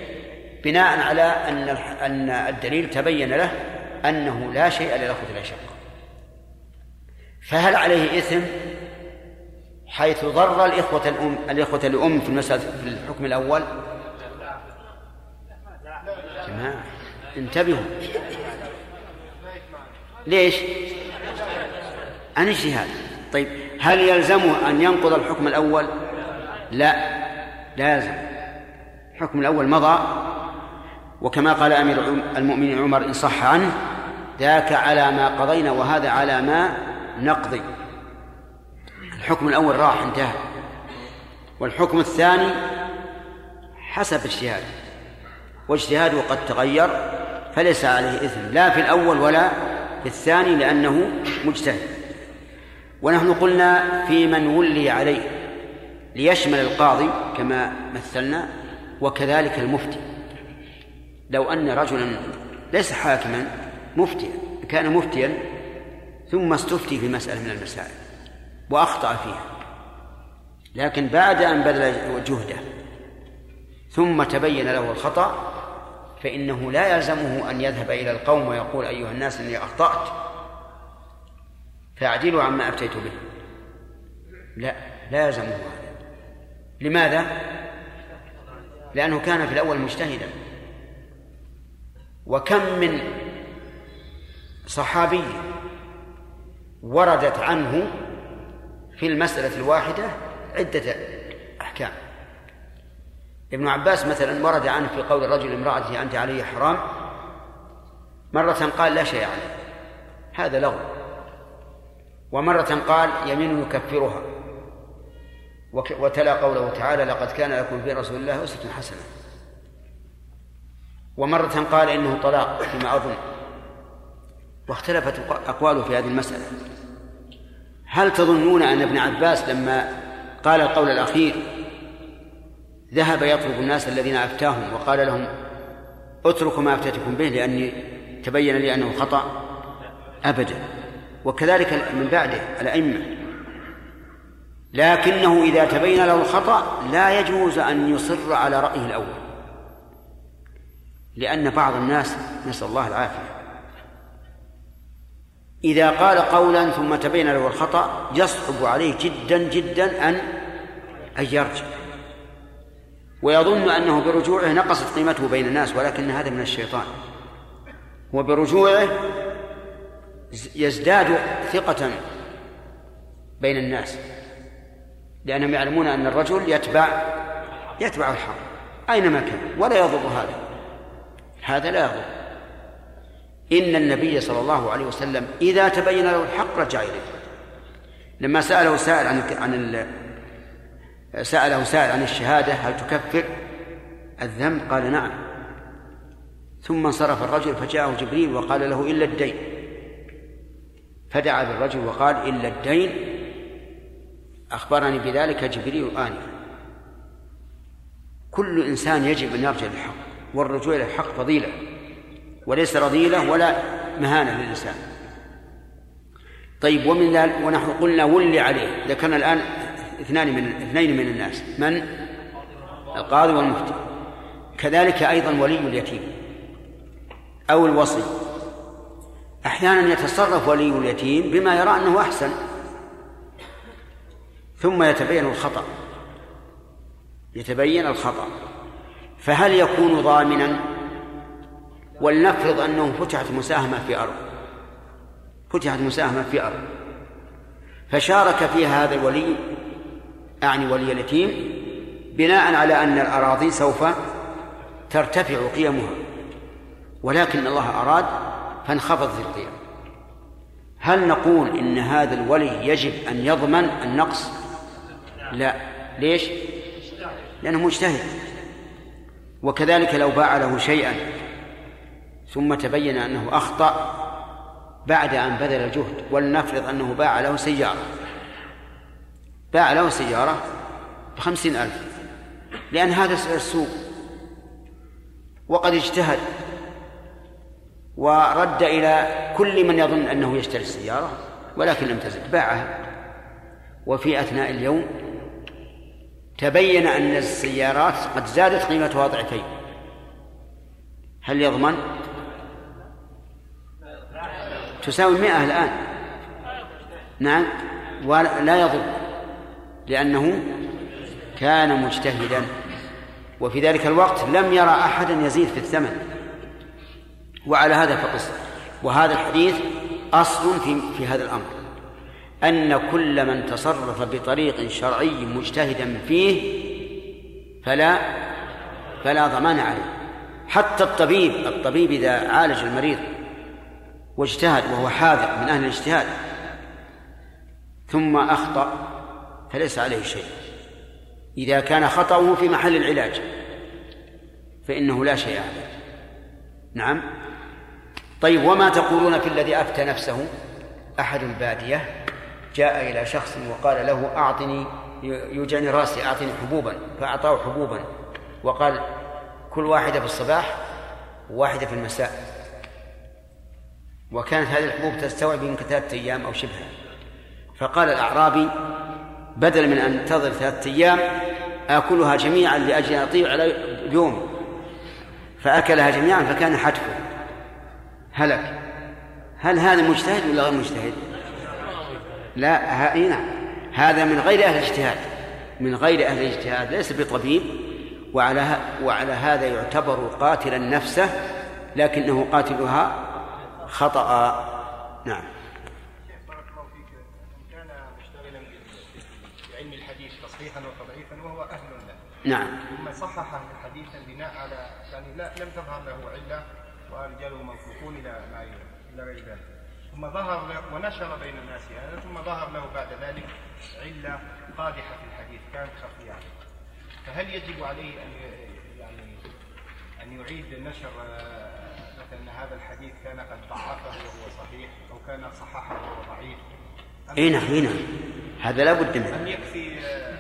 بناء على أن أن الدليل تبين له أنه لا شيء للأخوة الأشقاء. فهل عليه إثم؟ حيث ضر الإخوة الأم الإخوة الأم في المسألة في الحكم الأول. جماعة انتبهوا. ليش؟ عن اجتهاد. طيب هل يلزمه أن ينقض الحكم الأول؟ لا لا يلزم. الحكم الأول مضى وكما قال أمير المؤمنين عمر إن صح عنه ذاك على ما قضينا وهذا على ما نقضي. الحكم الأول راح انتهى. والحكم الثاني حسب اجتهاده. واجتهاده قد تغير فليس عليه إثم. لا في الأول ولا في الثاني لأنه مجتهد. ونحن قلنا في من ولي عليه ليشمل القاضي كما مثلنا وكذلك المفتي. لو أن رجلا ليس حاكما مفتيا كان مفتيا ثم استفتي في مسألة من المسائل. وأخطأ فيها. لكن بعد أن بذل جهده ثم تبين له الخطأ فإنه لا يلزمه أن يذهب إلى القوم ويقول أيها الناس إني أخطأت. فأعدلوا عما أفتيت به. لا لا يلزمه هذا. لماذا؟ لأنه كان في الأول مجتهدا. وكم من صحابي وردت عنه في المسألة الواحدة عدة أحكام. ابن عباس مثلا ورد عنه في قول الرجل امرأته أنت علي حرام مرة قال لا شيء عليه هذا لغو. ومرة قال يمين يكفرها. وتلا قوله تعالى لقد كان لكم في رسول الله أسوة حسنة. ومرة قال إنه طلاق فيما أظن. واختلفت أقواله في هذه المسألة. هل تظنون أن ابن عباس لما قال القول الأخير ذهب يطلب الناس الذين أفتاهم وقال لهم اتركوا ما أفتيتكم به لأني تبين لي أنه خطأ؟ أبدا. وكذلك من بعده الأئمة. لكنه إذا تبين له الخطأ لا يجوز أن يصر على رأيه الأول. لأن بعض الناس نسأل الله العافية إذا قال قولا ثم تبين له الخطأ يصعب عليه جدا جدا أن أن يرجع. ويظن أنه برجوعه نقصت قيمته بين الناس ولكن هذا من الشيطان. وبرجوعه يزداد ثقة بين الناس لأنهم يعلمون أن الرجل يتبع يتبع الحق أينما كان ولا يضر هذا. هذا لا يضر. إن النبي صلى الله عليه وسلم إذا تبين له الحق رجع إليه. لما سأله سائل عن عن سأله سائل عن الشهادة هل تكفر؟ الذنب؟ قال نعم. ثم انصرف الرجل فجاءه جبريل وقال له إلا الدين. فدعا بالرجل وقال إلا الدين. أخبرني بذلك جبريل آنفا. كل إنسان يجب أن يرجع للحق والرجوع إلى الحق فضيلة. وليس رذيلة ولا مهانة للإنسان. طيب ومن ذلك ونحن قلنا ولي عليه. ذكرنا الآن اثنان من اثنين من الناس. من؟ القاضي والمفتي. كذلك أيضا ولي اليتيم أو الوصي. أحيانا يتصرف ولي اليتيم بما يرى أنه أحسن ثم يتبين الخطأ. يتبين الخطأ. فهل يكون ضامنا؟ ولنفرض أنه فتحت مساهمة في أرض. فتحت مساهمة في أرض. فشارك فيها هذا الولي أعني ولي اليتيم بناء على أن الأراضي سوف ترتفع قيمها. ولكن الله أراد فانخفضت القيم. هل نقول إن هذا الولي يجب أن يضمن النقص؟ لا. ليش؟ لأنه مجتهد. وكذلك لو باع له شيئا ثم تبين أنه أخطأ بعد أن بذل الجهد ولنفرض أنه باع له سيارة. باع له سيارة بخمسين ألف. لأن هذا سعر السوق وقد اجتهد ورد إلى كل من يظن أنه يشتري السيارة ولكن لم تزد باعها. وفي أثناء اليوم تبين أن السيارات قد زادت قيمتها ضعفين. هل يضمن؟ تساوي مئة الآن. نعم. ولا يضر. لأنه كان مجتهدا. وفي ذلك الوقت لم يرى أحدا يزيد في الثمن. وعلى هذا فقس. وهذا الحديث أصل في في هذا الأمر. أن كل من تصرف بطريق شرعي مجتهدا فيه فلا فلا ضمان عليه. حتى الطبيب الطبيب إذا عالج المريض واجتهد وهو حاذق من أهل الاجتهاد. ثم أخطأ فليس عليه شيء. إذا كان خطأه في محل العلاج فإنه لا شيء عليه. نعم. طيب وما تقولون في الذي أفتى نفسه؟ أحد البادية جاء إلى شخص وقال له أعطني يوجعني رأسي أعطني حبوبا فأعطاه حبوبا وقال كل واحدة في الصباح وواحدة في المساء. وكانت هذه الحبوب تستوعب يمكن ثلاثة أيام أو شبهها فقال الأعرابي بدل من أن تنتظر ثلاثة أيام آكلها جميعا لأجل أن أطيع على اليوم فأكلها جميعا فكان حتفه. هلك. هل هذا مجتهد ولا غير مجتهد؟ لا نعم. هذا من غير أهل الاجتهاد. من غير أهل الاجتهاد. ليس بطبيب. وعلى وعلى هذا يعتبر قاتلا نفسه لكنه قاتلها خطأ. نعم. كان مشتغلا بعلم الحديث تصحيحا وتضعيفا وهو أهل له. نعم. ثم صحح حديثا بناء على يعني لا لم تظهر له علة ورجاله موثوقون إلى ما إلى غير ذلك. ثم ظهر ونشر بين الناس هذا ثم ظهر له بعد ذلك علة قادحة في الحديث كانت خفية. فهل يجب عليه أن يعني أن يعيد نشر هذا الحديث كان قد ضعفه وهو صحيح أو كان صححه وهو ضعيف. اي نعم اي نعم هذا لا بد منه. أم يكفي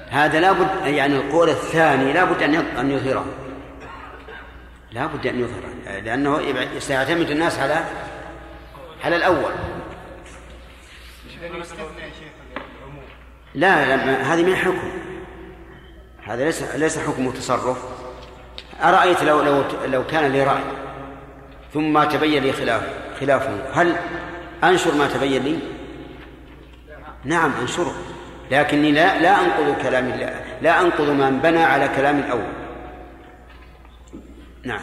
هذا لا بد يعني القول الثاني لا بد أن أن يظهره. لا بد أن يظهره. لأنه سيعتمد الناس على على لأنه العموم. لا لا هذه من حكم. هذا ليس ليس حكم تصرف أرأيت لو لو لو كان لي رأي. ثم تبين لي خلاف خلافه. هل أنشر ما تبين لي؟ نعم أنشره. لكني لا لا أنقض كلام الله لا أنقض من بنى على كلام الأول. نعم.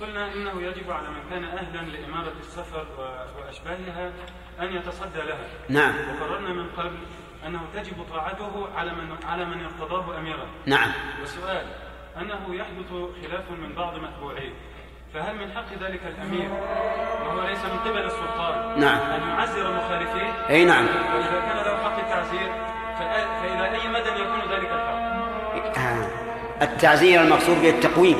قلنا إنه يجب على من كان أهلا لإمارة السفر وأشباهها أن يتصدى لها. نعم. وقررنا من قبل أنه تجب طاعته على من على من ارتضاه اميرا نعم. والسؤال أنه يحدث خلاف من بعض متبوعيه. فهل من حق ذلك الأمير وهو ليس من قبل السلطان نعم. أن يعزر مخالفيه أي نعم. وإذا كان له حق التعزير فإلى أي مدى يكون ذلك الحق آه. التعزير المقصود به التقويم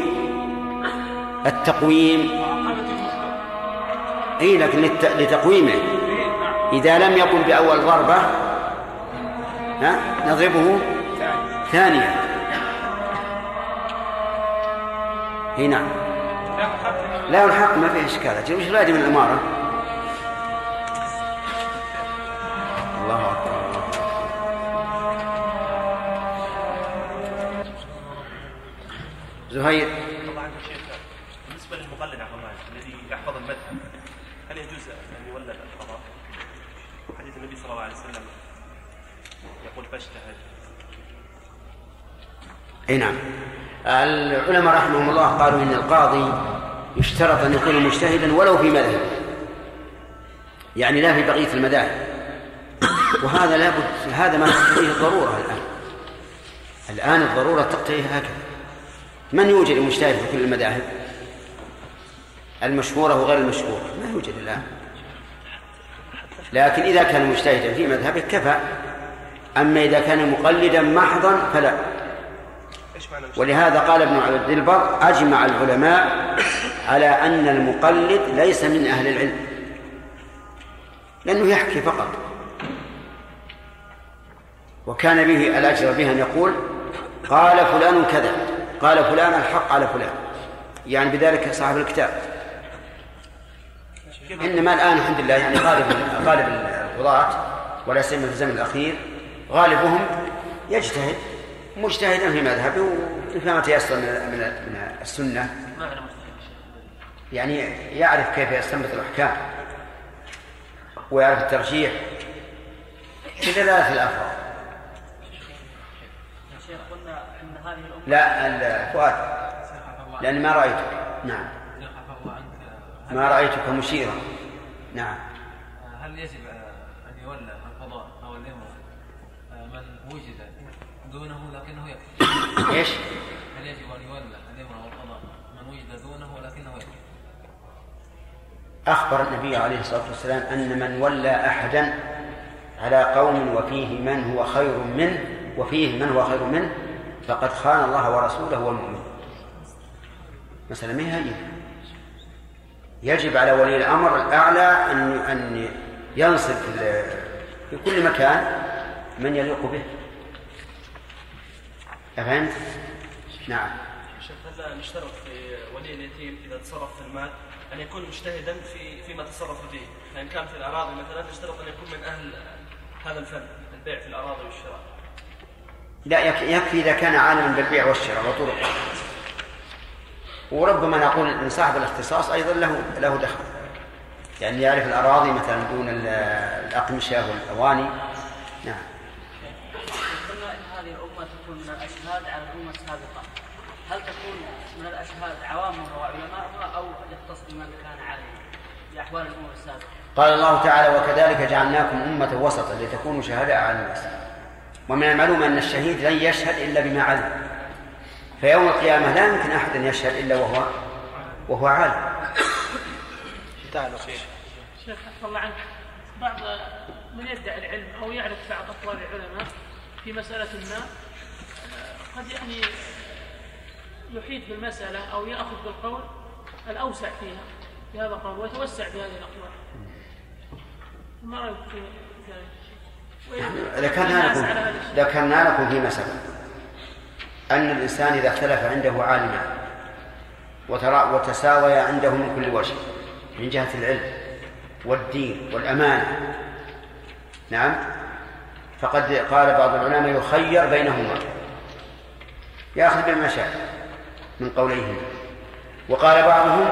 التقويم أي لكن. لتقويمه إذا لم يقم بأول ضربة ها نضربه ثانية أي نعم لا الحق ما فيه إشكال. أجل وش الفائده من الاماره الله أكبر. زهير. بالنسبة للمقلد عفوا الذي يحفظ المذهب هل يجوز أن يولد القضاء؟ حديث النبي صلى الله عليه وسلم يقول فاجتهد. أي نعم. العلماء رحمهم الله قالوا إن القاضي يشترط أن يكون مجتهدا ولو في مذهب. يعني لا في بقية المذاهب. وهذا لابد هذا ما تقتضيه الضرورة الآن. الآن الضرورة تقتضي هكذا. من يوجد المجتهد في كل المذاهب؟ المشهورة وغير المشهورة. ما يوجد الآن. لكن إذا كان مجتهدا في مذهبه كفى. أما إذا كان مقلدا محضا فلا. مجتهد؟ ولهذا قال ابن عبد البر أجمع العلماء على أن المقلد ليس من أهل العلم لأنه يحكي فقط. وكان به الأجر به أن يقول قال فلان كذا قال فلان الحق على فلان. يعني بذلك صاحب الكتاب. إنما الآن الحمد لله يعني غالب غالب القضاة ولا سيما في الزمن الأخير غالبهم يجتهد مجتهدا في مذهبه وفيما تيسر من من السنة. يعني يعرف كيف يستنبط الأحكام ويعرف الترجيح هذه الأمة لا الفؤاد لأني ما رأيتك. نعم. ما رأيتك مشيرا. نعم. هل يجب أن يولى القضاء أو الإمرة من وجد دونه لكنه يكفي؟ إيش؟ هل يجب أن يولى الإمرة والقضاء من وجد دونه لكنه يكفي؟ أخبر النبي عليه الصلاة والسلام أن من ولى أحدا على قوم وفيه من هو خير منه وفيه من هو خير منه فقد خان الله ورسوله والمؤمن مثلا ما هي يجب على ولي الأمر الأعلى أن أن ينصب في في كل مكان من يليق به. أفهمت؟ نعم. شيخ هل نشترط في ولي اليتيم إذا تصرف في المال؟ أن يكون مجتهدا في فيما تصرف فيه، فإن كان في الأراضي مثلا نشترط أن يكون من أهل هذا الفن، البيع في الأراضي والشراء. لا يك- يكفي إذا كان عالما بالبيع والشراء وطرقه وربما نقول إن صاحب الاختصاص أيضا له له دخل. يعني يعرف الأراضي مثلا دون ال- الأقمشة والأواني. نعم. قلنا إن هذه الأمة تكون من الأشهاد على الأمة السابقة. هل تكون من الأشهاد عوامها وعلماؤها أو يختص بمن كان عالما قال الله تعالى وكذلك جعلناكم أمة وسطا لتكونوا شهداء على الناس. ومن المعلوم أن الشهيد لن يشهد إلا بما علم. فيوم القيامة لا يمكن أحد أن يشهد إلا وهو وهو عالم. شيخ الله عنك. بعض من يدعي العلم أو يعرف بعض أقوال العلماء في مسألة ما قد يعني يحيط بالمسألة أو يأخذ بالقول الأوسع فيها. في هذا القول ويتوسع بهذه الأقوال. ما رأيك في ذلك؟ ذكرنا لكم. ذكرنا لكم فيما سبق أن الإنسان إذا اختلف عنده عالمان وترى وتساوي عنده من كل وجه من جهة العلم والدين والأمانة. نعم؟ فقد قال بعض العلماء يخير بينهما. يأخذ بما شاء من قوليهما وقال بعضهم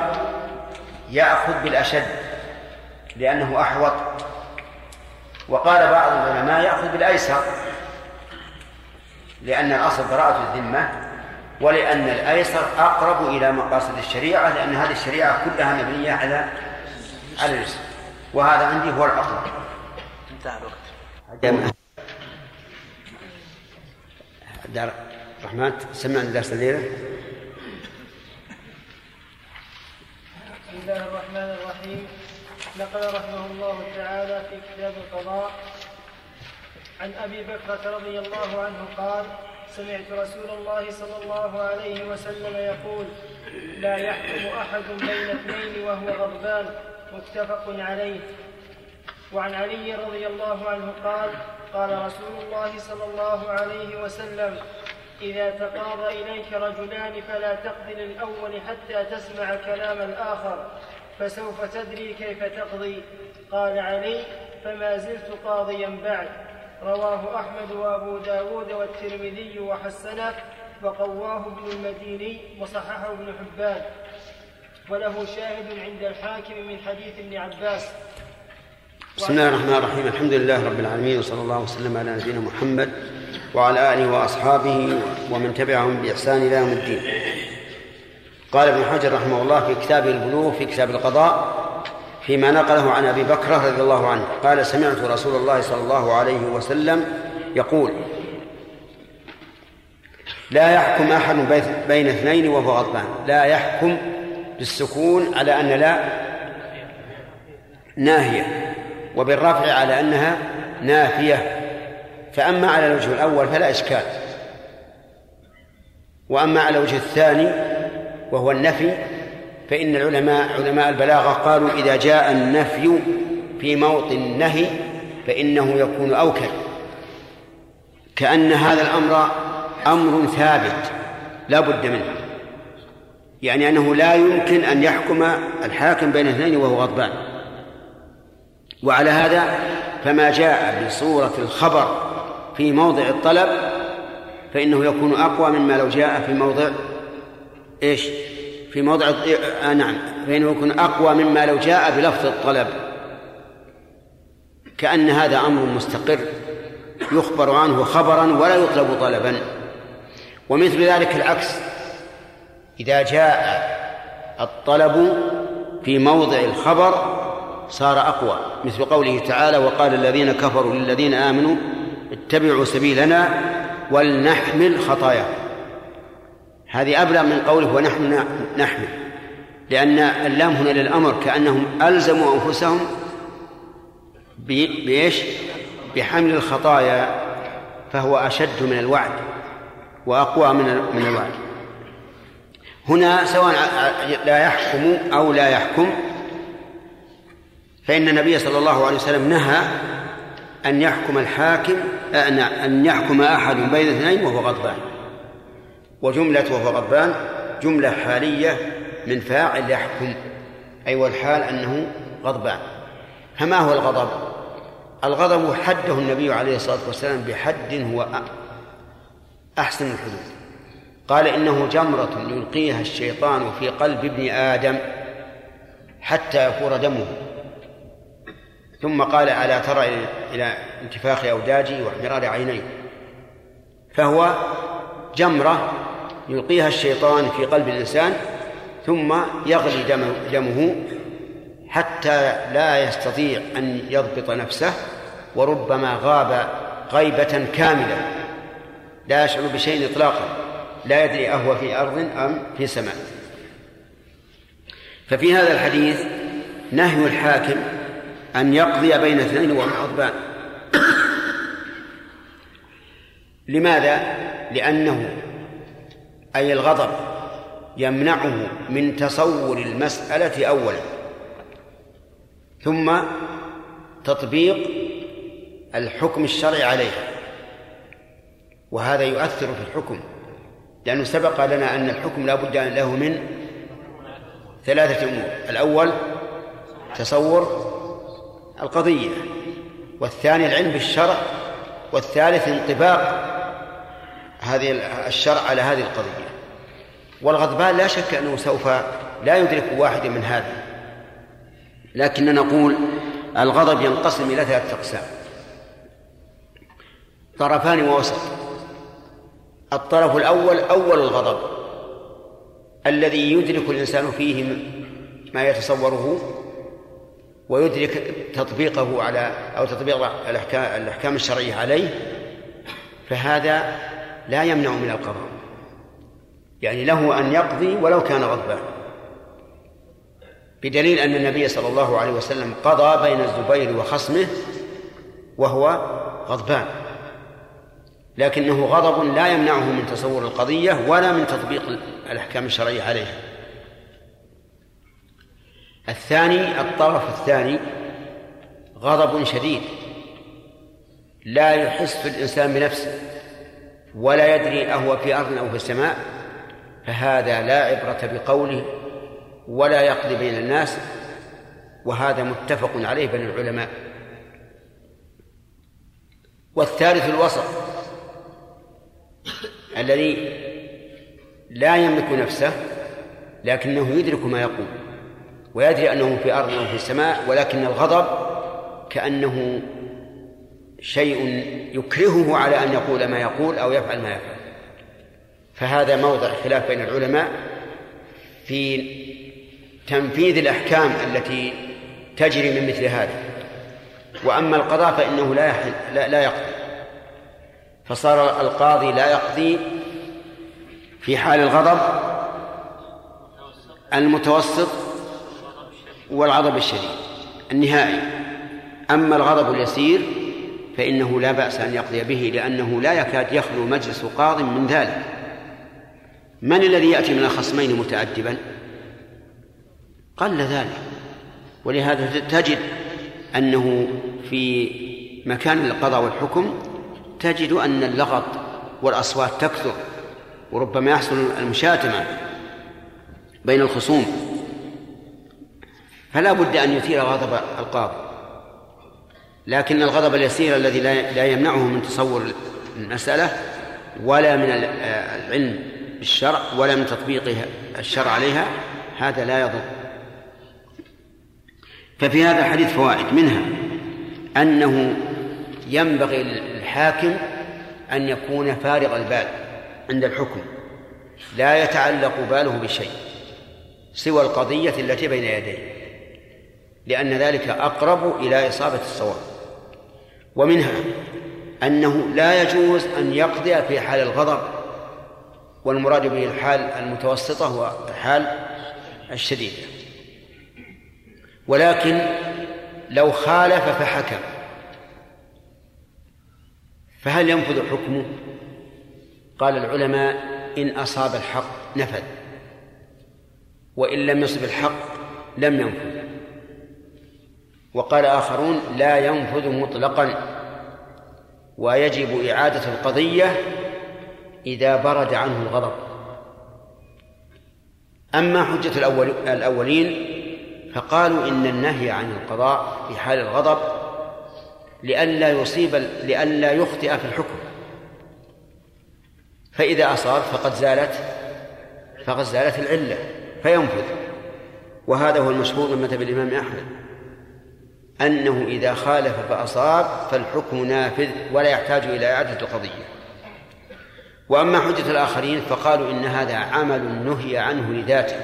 يأخذ بالأشد لأنه أحوط. وقال بعض العلماء يأخذ بالأيسر لأن الأصل براءة الذمة ولأن الأيسر أقرب إلى مقاصد الشريعة لأن هذه الشريعة كلها مبنية على على اليسر. وهذا عندي هو الأقرب انتهى الوقت. دار الرحمن سمعنا درس الليلة؟ الله الرحمن الرحيم. نقل رحمه الله تعالى في كتاب القضاء. عن أبي بكرة رضي الله عنه قال سمعت رسول الله صلى الله عليه وسلم يقول لا يحكم أحد بين اثنين وهو غضبان. متفق عليه. وعن علي رضي الله عنه قال قال رسول الله صلى الله عليه وسلم إذا تقاضى إليك رجلان فلا تقضي للأول حتى تسمع كلام الآخر فسوف تدري كيف تقضي. قال علي فما زلت قاضيا بعد. رواه أحمد وأبو داود والترمذي وحسنه وقواه ابن المديني وصححه ابن حبان. وله شاهد عند الحاكم من حديث ابن عباس. بسم الله الرحمن الرحيم. الحمد لله رب العالمين وصلى الله وسلم على نبينا محمد وعلى آله وأصحابه ومن تبعهم بإحسان إلى يوم الدين. قال ابن حجر رحمه الله في كتابه البلوغ في كتاب القضاء فيما نقله عن أبي بكر رضي الله عنه. قال سمعت رسول الله صلى الله عليه وسلم يقول لا يحكم أحد بين اثنين وهو غضبان. لا يحكم بالسكون على أن لا ناهية وبالرفع على أنها نافية. فأما على الوجه الأول فلا إشكال. وأما على الوجه الثاني وهو النفي فإن العلماء علماء البلاغة قالوا إذا جاء النفي في موطن النهي فإنه يكون أوكل. كأن هذا الأمر أمر ثابت لا بد منه. يعني أنه لا يمكن أن يحكم الحاكم بين اثنين وهو غضبان. وعلى هذا فما جاء بصورة الخبر في موضع الطلب فإنه يكون أقوى مما لو جاء في موضع إيش؟ في موضع آه نعم. فإنه يكون أقوى مما لو جاء بلفظ الطلب. كأن هذا أمر مستقر يخبر عنه خبرا ولا يطلب طلبا. ومثل ذلك العكس. إذا جاء الطلب في موضع الخبر صار أقوى. مثل قوله تعالى وقال الذين كفروا للذين آمنوا اتبعوا سبيلنا ولنحمل خطايا. هذه أبلغ من قوله ونحن نحمل. لأن اللام هنا للأمر كأنهم ألزموا أنفسهم بإيش؟ بحمل الخطايا فهو أشد من الوعد وأقوى من من الوعد. هنا سواء لا يحكم أو لا يحكم فإن النبي صلى الله عليه وسلم نهى أن يحكم الحاكم أن يحكم أحد بين اثنين وهو غضبان. وجملة وهو غضبان جملة حالية من فاعل يحكم أي والحال أنه غضبان. فما هو الغضب؟ الغضب حده النبي عليه الصلاة والسلام بحد هو أحسن الحدود. قال إنه جمرة يلقيها الشيطان في قلب ابن آدم حتى يفور دمه. ثم قال ألا ترى إلى انتفاخ أوداجي واحمرار عيني؟ فهو جمرة يلقيها الشيطان في قلب الإنسان ثم يغلي دمه, دمه حتى لا يستطيع أن يضبط نفسه وربما غاب غيبة كاملة. لا يشعر بشيء إطلاقا لا يدري أهو في أرض أم في سماء. ففي هذا الحديث نهي الحاكم أن يقضي بين اثنين وهو غضبان لماذا؟ لأنه أي الغضب يمنعه من تصور المسألة أولا. ثم تطبيق الحكم الشرعي عليها. وهذا يؤثر في الحكم لأنه سبق لنا أن الحكم لا بد له من ثلاثة أمور. الأول تصور القضية والثاني العلم بالشرع والثالث انطباق هذه الشرع على هذه القضية. والغضبان لا شك أنه سوف لا يدرك واحدا من هذا. لكن نقول الغضب ينقسم إلى ثلاثة أقسام. طرفان ووسط. الطرف الأول أول الغضب الذي يدرك الإنسان فيه ما يتصوره ويدرك تطبيقه على أو تطبيق الأحكام, الأحكام الشرعية عليه فهذا لا يمنع من القضاء. يعني له أن يقضي ولو كان غضبان بدليل أن النبي صلى الله عليه وسلم قضى بين الزبير وخصمه وهو غضبان. لكنه غضب لا يمنعه من تصور القضية ولا من تطبيق الأحكام الشرعية عليها الثاني الطرف الثاني غضب شديد. لا يحس الإنسان بنفسه ولا يدري أهو في أرض أو في السماء فهذا لا عبرة بقوله ولا يقضي بين الناس وهذا متفق عليه بين العلماء. والثالث الوسط الذي لا يملك نفسه لكنه يدرك ما يقول. ويدري أنه في أرض أو في السماء ولكن الغضب كأنه شيء يكرهه على أن يقول ما يقول أو يفعل ما يفعل. فهذا موضع خلاف بين العلماء في تنفيذ الأحكام التي تجري من مثل هذا. وأما القضاء فإنه لا لا, لا يقضي. فصار القاضي لا يقضي في حال الغضب المتوسط والغضب الشديد النهائي. أما الغضب اليسير فإنه لا بأس أن يقضي به لأنه لا يكاد يخلو مجلس قاض من ذلك. من الذي يأتي من الخصمين متأدبا؟ قل ذلك. ولهذا تجد أنه في مكان القضاء والحكم تجد أن اللغط والأصوات تكثر وربما يحصل المشاتمة بين الخصوم. فلا بد أن يثير غضب القاضي. لكن الغضب اليسير الذي لا يمنعه من تصور المسألة ولا من العلم بالشرع ولا من تطبيق الشرع عليها هذا لا يضر. ففي هذا الحديث فوائد. منها أنه ينبغي للحاكم أن يكون فارغ البال عند الحكم لا يتعلق باله بشيء سوى القضية التي بين يديه. لأن ذلك أقرب إلى إصابة الصواب. ومنها أنه لا يجوز أن يقضي في حال الغضب والمراد به الحال المتوسطة والحال الشديدة ولكن لو خالف فحكم فهل ينفذ حكمه؟ قال العلماء إن أصاب الحق نفذ وإن لم يصب الحق لم ينفذ. وقال آخرون لا ينفذ مطلقا ويجب إعادة القضية إذا برد عنه الغضب. أما حجة الأول الأولين فقالوا إن النهي عن القضاء في حال الغضب لئلا يصيب لئلا يخطئ في الحكم. فإذا أصاب فقد زالت فقد زالت العلة فينفذ. وهذا هو المشهور من مذهب الإمام أحمد. أنه إذا خالف فأصاب فالحكم نافذ ولا يحتاج إلى إعادة القضية. وأما حجة الآخرين فقالوا إن هذا عمل نهي عنه لذاته.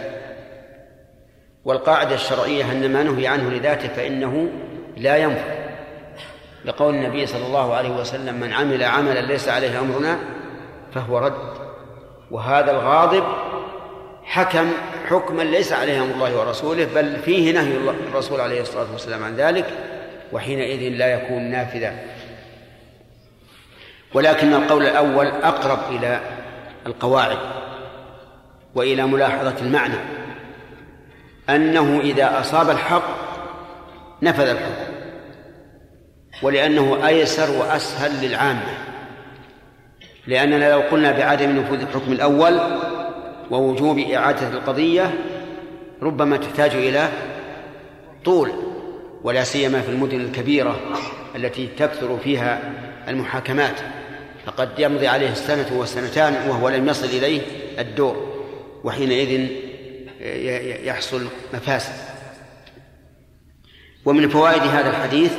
والقاعدة الشرعية أن ما نهي عنه لذاته فإنه لا ينفع. لقول النبي صلى الله عليه وسلم من عمل عملا ليس عليه أمرنا فهو رد. وهذا الغاضب حكم حكما ليس عليه أمر الله ورسوله بل فيه نهي الرسول عليه الصلاة والسلام عن ذلك وحينئذ لا يكون نافذا ولكن القول الأول أقرب إلى القواعد وإلى ملاحظة المعنى أنه إذا أصاب الحق نفذ الحكم ولأنه أيسر وأسهل للعامة. لأننا لو قلنا بعدم نفوذ الحكم الأول ووجوب إعادة القضية ربما تحتاج إلى طول ولا سيما في المدن الكبيرة التي تكثر فيها المحاكمات. فقد يمضي عليه السنة والسنتان وهو لم يصل إليه الدور وحينئذ يحصل مفاسد. ومن فوائد هذا الحديث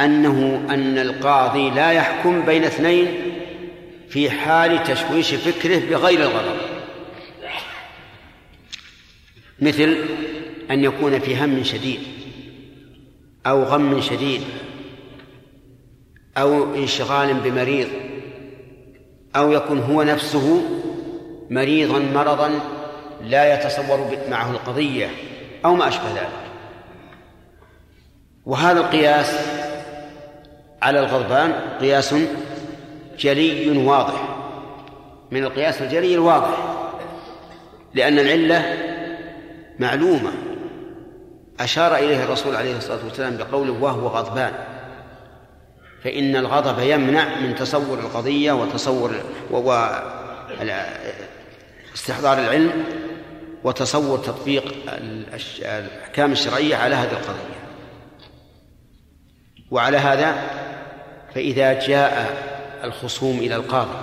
أنه أن القاضي لا يحكم بين اثنين في حال تشويش فكره بغير الغضب. مثل أن يكون في هم شديد أو غم شديد أو انشغال بمريض أو يكون هو نفسه مريضا مرضا لا يتصور معه القضية أو ما أشبه ذلك. وهذا القياس على الغضبان قياس جلي واضح. من القياس الجلي الواضح لأن العلة معلومة. أشار إليه الرسول عليه الصلاة والسلام بقوله وهو غضبان. فإن الغضب يمنع من تصور القضية وتصور و استحضار العلم وتصور تطبيق الأحكام الشرعية على هذه القضية. وعلى هذا فإذا جاء الخصوم إلى القاضي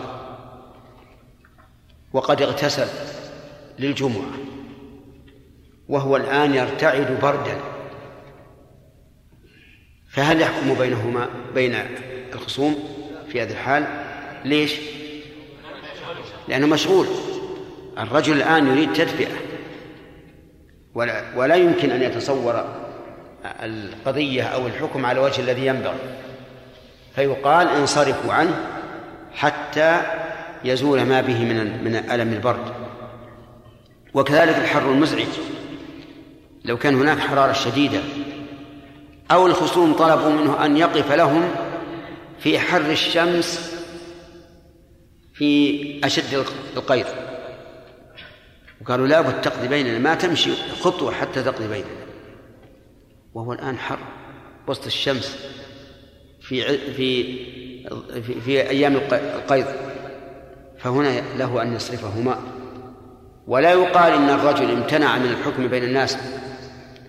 وقد اغتسل للجمعة وهو الآن يرتعد بردا. فهل يحكم بينهما بين الخصوم في هذه الحال؟ ليش؟ لأنه مشغول. الرجل الآن يريد تدفئة. ولا, ولا يمكن أن يتصور القضية أو الحكم على الوجه الذي ينبغي. فيقال انصرفوا عنه حتى يزول ما به من من ألم البرد. وكذلك الحر المزعج. لو كان هناك حرارة شديدة أو الخصوم طلبوا منه أن يقف لهم في حر الشمس في أشد القير. وقالوا لابد تقضي بيننا ما تمشي خطوة حتى تقضي بيننا. وهو الآن حر وسط الشمس في في في, في أيام القيض فهنا له أن يصرفهما. ولا يقال إن الرجل امتنع من الحكم بين الناس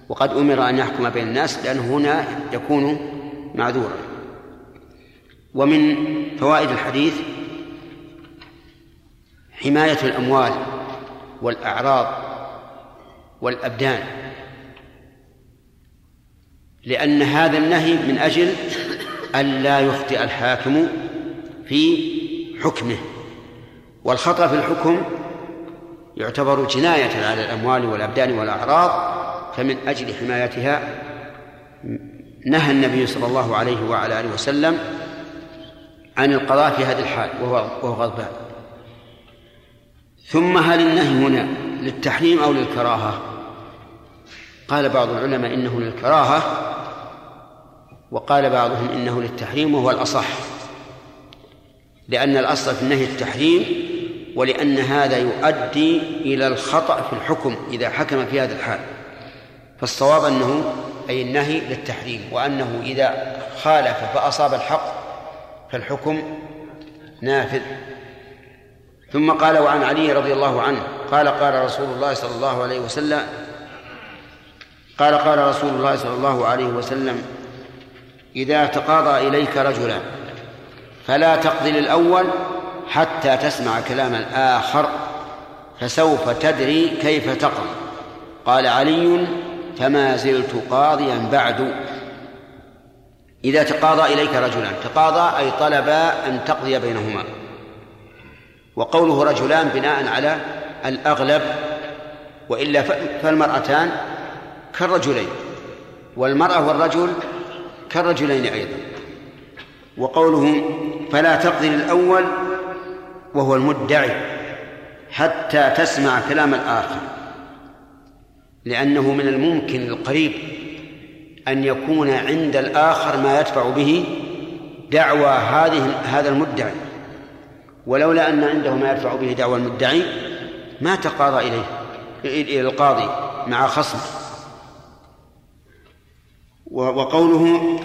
وقد أمر أن يحكم بين الناس لأنه هنا يكون معذورا. ومن فوائد الحديث حماية الأموال والأعراض والأبدان لأن هذا النهي من أجل ألا يخطئ الحاكم في حكمه. والخطأ في الحكم يعتبر جناية على الأموال والأبدان والأعراض فمن أجل حمايتها نهى النبي صلى الله عليه وعلى آله وسلم عن القضاء في هذه الحال وهو وهو غضبان. ثم هل النهي هنا للتحريم أو للكراهة؟ قال بعض العلماء إنه للكراهة وقال بعضهم إنه للتحريم وهو الأصح. لأن الأصل في النهي التحريم ولأن هذا يؤدي إلى الخطأ في الحكم إذا حكم في هذا الحال. فالصواب أنه أي النهي للتحريم وأنه إذا خالف فأصاب الحق فالحكم نافذ. ثم قال وعن علي رضي الله عنه قال قال رسول الله صلى الله عليه وسلم قال قال رسول الله صلى الله عليه وسلم إذا تقاضى إليك رجلان فلا تقضي للأول حتى تسمع كلام الآخر فسوف تدري كيف تقضي قال علي فما زلت قاضيا بعد. إذا تقاضى إليك رجلان تقاضى أي طلبا أن تقضي بينهما. وقوله رجلان بناء على الأغلب وإلا فالمرأتان كالرجلين والمرأة والرجل كالرجلين أيضا. وقوله فلا تقضي للأول وهو المدعي حتى تسمع كلام الآخر. لأنه من الممكن القريب أن يكون عند الآخر ما يدفع به دعوى هذه هذا المدعي. ولولا أن عنده ما يدفع به دعوى المدعي ما تقاضى إليه إلى القاضي مع خصم وقوله.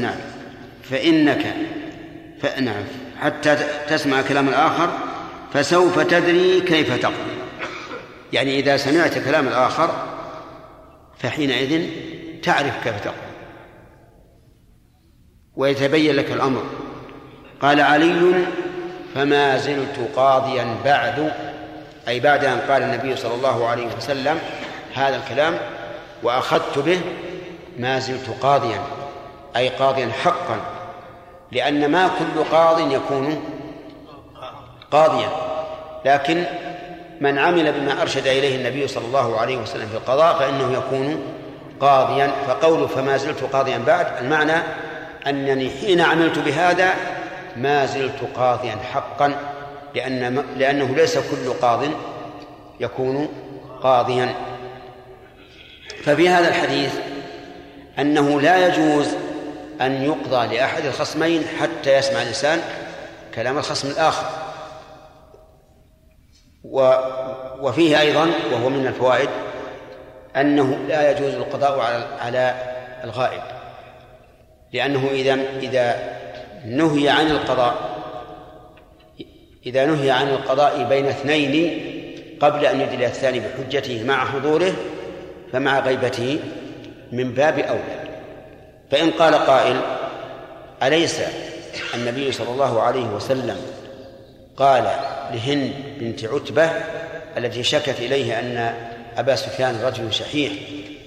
نعم. فإنك فنعم حتى تسمع كلام الآخر فسوف تدري كيف تقضي. يعني إذا سمعت كلام الآخر فحينئذ تعرف كيف تقضي ويتبين لك الأمر. قال علي فما زلت قاضيا بعد أي بعد أن قال النبي صلى الله عليه وسلم هذا الكلام وأخذت به ما زلت قاضيا أي قاضيا حقا لأن ما كل قاض يكون قاضيا. لكن من عمل بما أرشد إليه النبي صلى الله عليه وسلم في القضاء فإنه يكون قاضيا فقوله فما زلت قاضيا بعد المعنى أنني حين عملت بهذا ما زلت قاضيا حقا لأن لأنه ليس كل قاض يكون قاضيا. ففي هذا الحديث أنه لا يجوز أن يقضى لأحد الخصمين حتى يسمع الإنسان كلام الخصم الآخر. و وفيه أيضا وهو من الفوائد أنه لا يجوز القضاء على على الغائب لأنه إذا إذا نهي عن القضاء إذا نهي عن القضاء بين اثنين قبل أن يدلي الثاني بحجته مع حضوره فمع غيبته من باب أولى. فإن قال قائل أليس النبي صلى الله عليه وسلم قال لهند بنت عتبة التي شكت إليه أن أبا سفيان رجل شحيح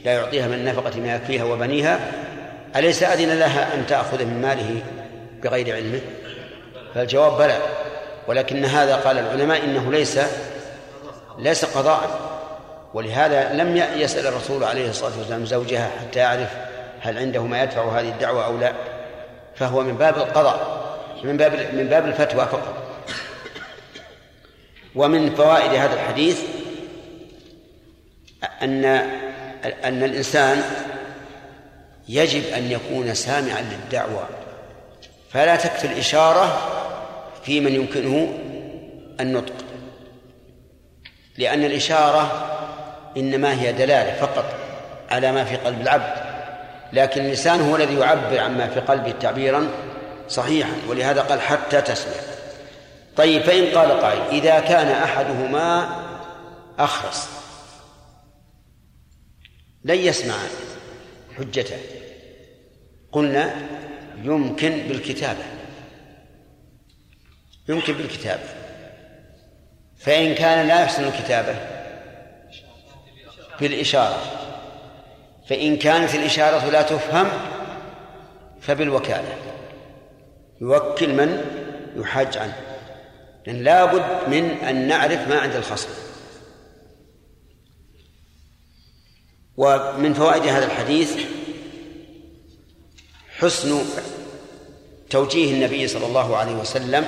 لا يعطيها من النفقة ما يكفيها وبنيها أليس أذن لها أن تأخذ من ماله بغير علمه فالجواب بلى ولكن هذا قال العلماء إنه ليس ليس قضاء ولهذا لم يسأل الرسول عليه الصلاة والسلام زوجها حتى يعرف هل عنده ما يدفع هذه الدعوة أو لا فهو من باب القضاء من باب من باب الفتوى فقط. ومن فوائد هذا الحديث أن أن الإنسان يجب أن يكون سامعا للدعوة. فلا تكفي الإشارة في من يمكنه النطق لأن الإشارة إنما هي دلالة فقط على ما في قلب العبد. لكن اللسان هو الذي يعبر عما في قلبه تعبيرا صحيحا ولهذا قال حتى تسمع. طيب فإن قال قائل إذا كان أحدهما أخرس لن يسمع حجته. قلنا يمكن بالكتابة يمكن بالكتابة فإن كان لا يحسن الكتابة بالإشارة. فإن كانت الإشارة لا تفهم فبالوكالة. يوكل من يحاج عنه. لأن لا بد من أن نعرف ما عند الخصم. ومن فوائد هذا الحديث حسن توجيه النبي صلى الله عليه وسلم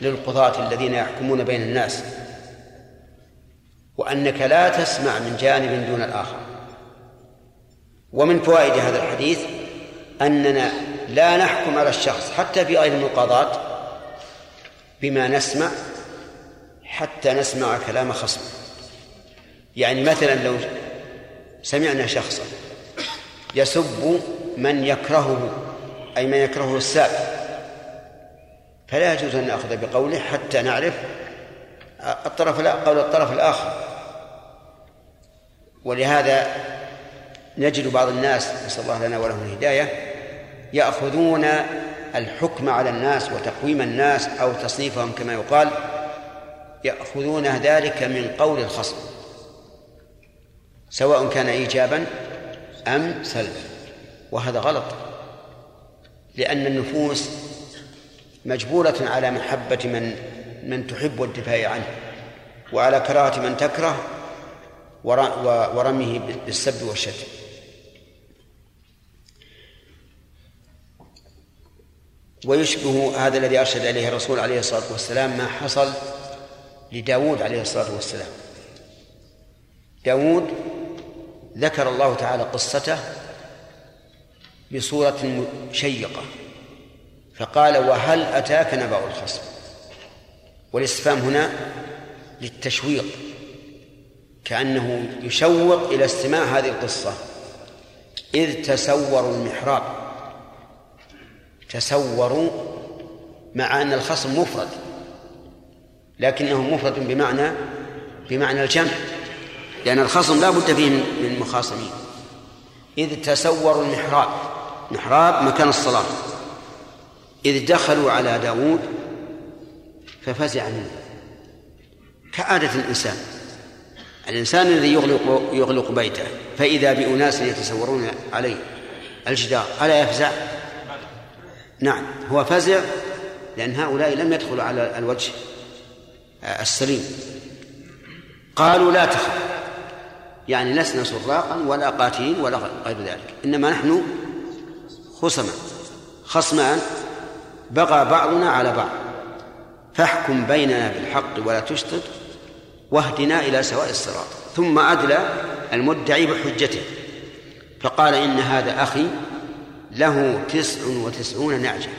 للقضاة الذين يحكمون بين الناس وأنك لا تسمع من جانب دون الآخر. ومن فوائد هذا الحديث أننا لا نحكم على الشخص حتى في غير المقاضاة بما نسمع حتى نسمع كلام خصم. يعني مثلا لو سمعنا شخصا يسب من يكرهه أي من يكرهه الساب فلا يجوز أن نأخذ بقوله حتى نعرف الطرف قول الطرف الآخر. ولهذا نجد بعض الناس نسأل الله لنا ولهم الهداية يأخذون الحكم على الناس وتقويم الناس أو تصنيفهم كما يقال يأخذون ذلك من قول الخصم سواء كان إيجابا أم سلبا وهذا غلط لأن النفوس مجبولة على محبة من من تحب والدفاع عنه وعلى كراهة من تكره ورميه بالسب والشتم. ويشبه هذا الذي أرشد إليه الرسول عليه الصلاة والسلام ما حصل لداود عليه الصلاة والسلام. داود ذكر الله تعالى قصته بصورة شيقة فقال وهل أتاك نبأ الخصم؟ والاستفهام هنا للتشويق كأنه يشوق إلى استماع هذه القصة إذ تسوروا المحراب. تسوروا مع أن الخصم مفرد لكنه مفرد بمعنى بمعنى الجمع لأن الخصم لا بد فيه من مخاصمين. إذ تسوروا المحراب محراب مكان الصلاة. إذ دخلوا على داود ففزع منه. كعادة الإنسان الإنسان الذي يغلق يغلق بيته فإذا بأناس يتسورون عليه الجدار ألا يفزع؟ نعم هو فزع لأن هؤلاء لم يدخلوا على الوجه السليم. قالوا لا تخف يعني لسنا سراقا ولا قاتلين ولا غير ذلك إنما نحن خصما خصمان بغى بعضنا على بعض. فاحكم بيننا بالحق ولا تشطط واهدنا إلى سواء الصراط. ثم أدلى المدعي بحجته فقال إن هذا أخي له تسع وتسعون نعجة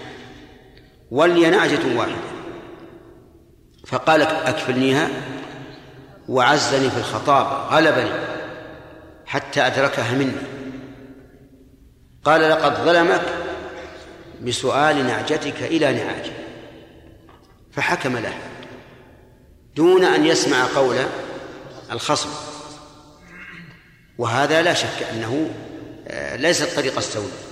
ولي نعجة واحدة. فقال أكفلنيها وعزني في الخطاب غلبني حتى أدركها مني. قال لقد ظلمك بسؤال نعجتك إلى نعاجه فحكم له دون أن يسمع قول الخصم. وهذا لا شك أنه آه، ليس الطريق السوداء.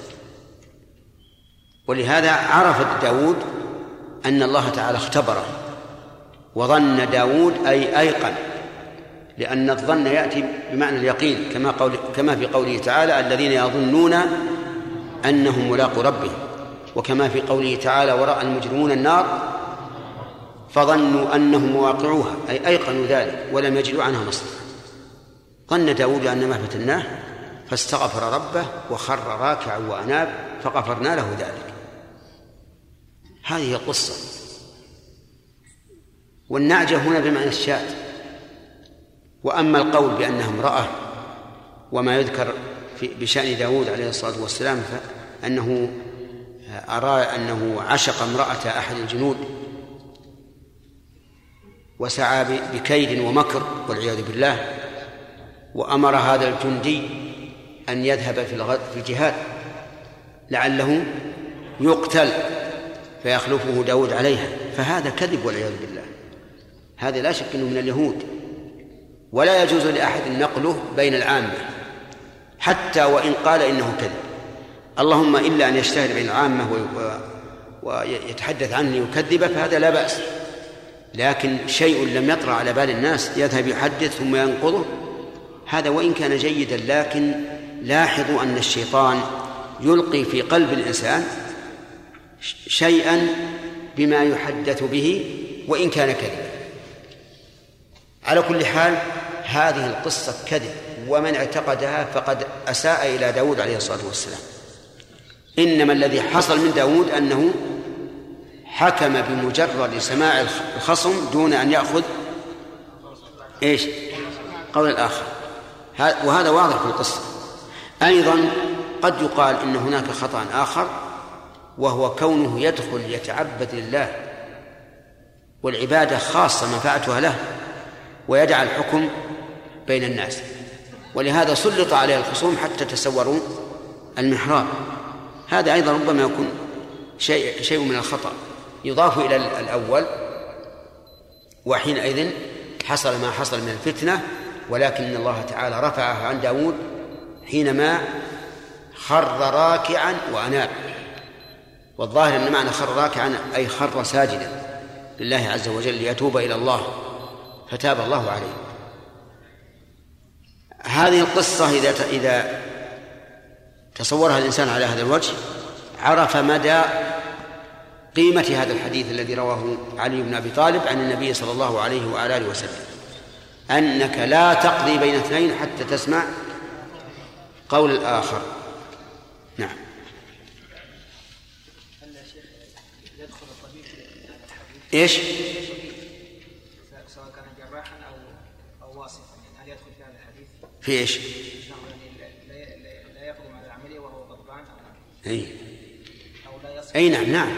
ولهذا عرف داود أن الله تعالى اختبره وظن داود أي أيقن لأن الظن يأتي بمعنى اليقين كما قول كما في قوله تعالى الذين يظنون أنهم ملاقو ربهم وكما في قوله تعالى ورأى المجرمون النار فظنوا أنهم مواقعوها أي أيقنوا ذلك ولم يجدوا عنها مصدر. ظن داود أن ما فتناه فاستغفر ربه وخر راكعا وأناب فغفرنا له ذلك. هذه القصة. والنعجة هنا بمعنى الشاة. وأما القول بأنها امرأة وما يذكر في بشأن داود عليه الصلاة والسلام فأنه أرى أنه عشق امرأة أحد الجنود وسعى بكيد ومكر والعياذ بالله وأمر هذا الجندي أن يذهب في الجهاد لعله يقتل. فيخلفه داود عليها. فهذا كذب والعياذ بالله. هذا لا شك أنه من اليهود. ولا يجوز لأحد نقله بين العامة حتى وإن قال إنه كذب. اللهم إلا أن يجتهد بين العامة ويتحدث عنه ليكذبه فهذا لا بأس. لكن شيء لم يطرأ على بال الناس يذهب يحدث ثم ينقضه. هذا وإن كان جيدا لكن لاحظوا أن الشيطان يلقي في قلب الإنسان شيئا بما يحدث به وإن كان كذبا. على كل حال هذه القصة كذب ومن اعتقدها فقد أساء إلى داود عليه الصلاة والسلام. إنما الذي حصل من داود أنه حكم بمجرد سماع الخصم دون أن يأخذ إيش؟ قول الآخر. وهذا واضح في القصة. أيضا قد يقال إن هناك خطأ آخر وهو كونه يدخل يتعبد لله والعبادة خاصة منفعتها له ويدع الحكم بين الناس. ولهذا سلط عليه الخصوم حتى تسوروا المحراب. هذا أيضا ربما يكون شيء شيء من الخطأ. يضاف إلى الأول وحينئذ حصل ما حصل من الفتنة ولكن الله تعالى رفعه عن داود حينما خر راكعا وأناب. والظاهر أن معنى خر راكعا أي خر ساجدا لله عز وجل ليتوب إلى الله فتاب الله عليه. هذه القصة إذا إذا تصورها الإنسان على هذا الوجه عرف مدى قيمة هذا الحديث الذي رواه علي بن أبي طالب عن النبي صلى الله عليه وعلى آله وسلم. أنك لا تقضي بين اثنين حتى تسمع قول الآخر نعم إيش؟ سواء كان جراحا أو أو واصفا هل يدخل في هذا الحديث؟ في إيش؟ لا يقدم على العملية وهو غضبان أي أي نعم نعم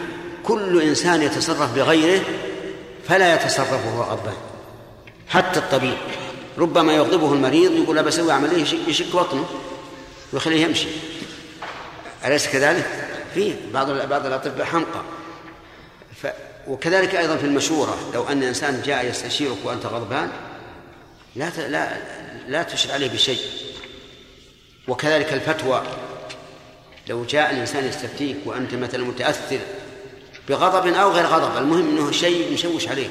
كل إنسان يتصرف بغيره فلا يتصرف وهو غضبان حتى الطبيب ربما يغضبه المريض يقول لا بسوي عملية يشك بطنه ويخليه يمشي أليس كذلك؟ في بعض بعض الأطباء حمقى. ف وكذلك أيضا في المشورة لو أن إنسان جاء يستشيرك وأنت غضبان لا. لا لا تشر عليه بشيء. وكذلك الفتوى لو جاء الإنسان يستفتيك وأنت مثلا متأثر بغضب أو غير غضب المهم أنه شيء مشوش عليك.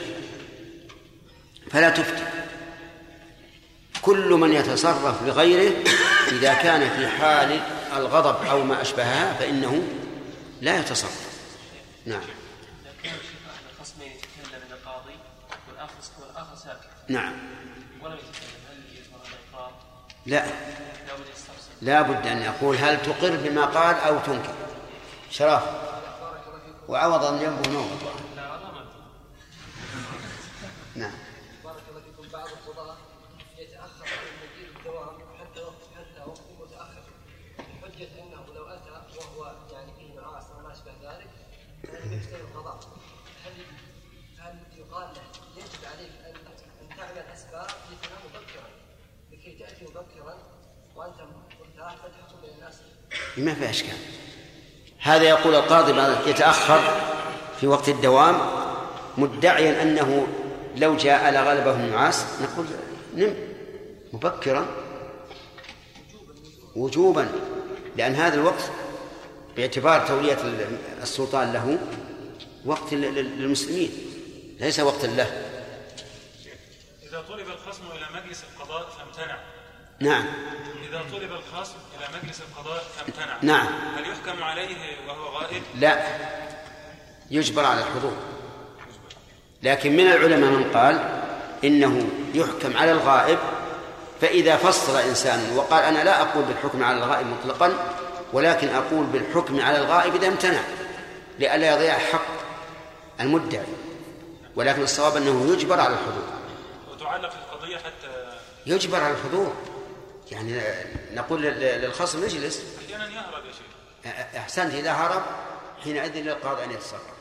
فلا تفتي. كل من يتصرف بغيره إذا كان في حال الغضب أو ما أشبهها فإنه لا يتصرف. نعم. نعم؟ لا. لا بد أن يقول هل تقر بما قال أو تنكر. شرف. وعوضا جنبه نوم. نعم بارك الله فيكم بعض القضاة يتأخر عن المجيء الدوام حتى وقت حتى وقت متأخر بحجة أنه لو أتى وهو يعني فيه معاصي وما أشبه ذلك فإنه يشتري القضاء هل هل يقال له يجب عليك أن أن تعمل أسباب لتنام مبكرا لكي تأتي مبكرا وأنت مرتاح فتحكم بين الناس ما في أشكال. هذا يقول القاضي يتأخر في وقت الدوام مدعيا أنه لو جاء لغلبه النعاس نقول نم مبكرا. وجوبا لأن هذا الوقت باعتبار تولية السلطان له وقت للمسلمين ليس وقت له. إذا طلب الخصم إلى مجلس القضاء فامتنع. نعم. إذا طلب الخصم إلى مجلس القضاء فامتنع نعم. هل يحكم عليه وهو غائب؟ لا. يجبر على الحضور. لكن من العلماء من قال إنه يحكم على الغائب فإذا فصل إنسان وقال أنا لا أقول بالحكم على الغائب مطلقا ولكن أقول بالحكم على الغائب إذا امتنع لئلا يضيع حق المدعي. ولكن الصواب أنه يجبر على الحضور. وتعلق القضية حتى يجبر على الحضور. يعني نقول للخصم اجلس أحيانا يهرب يا شيخ. أحسنت إذا هرب حينئذ للقاضي أن يتصرف.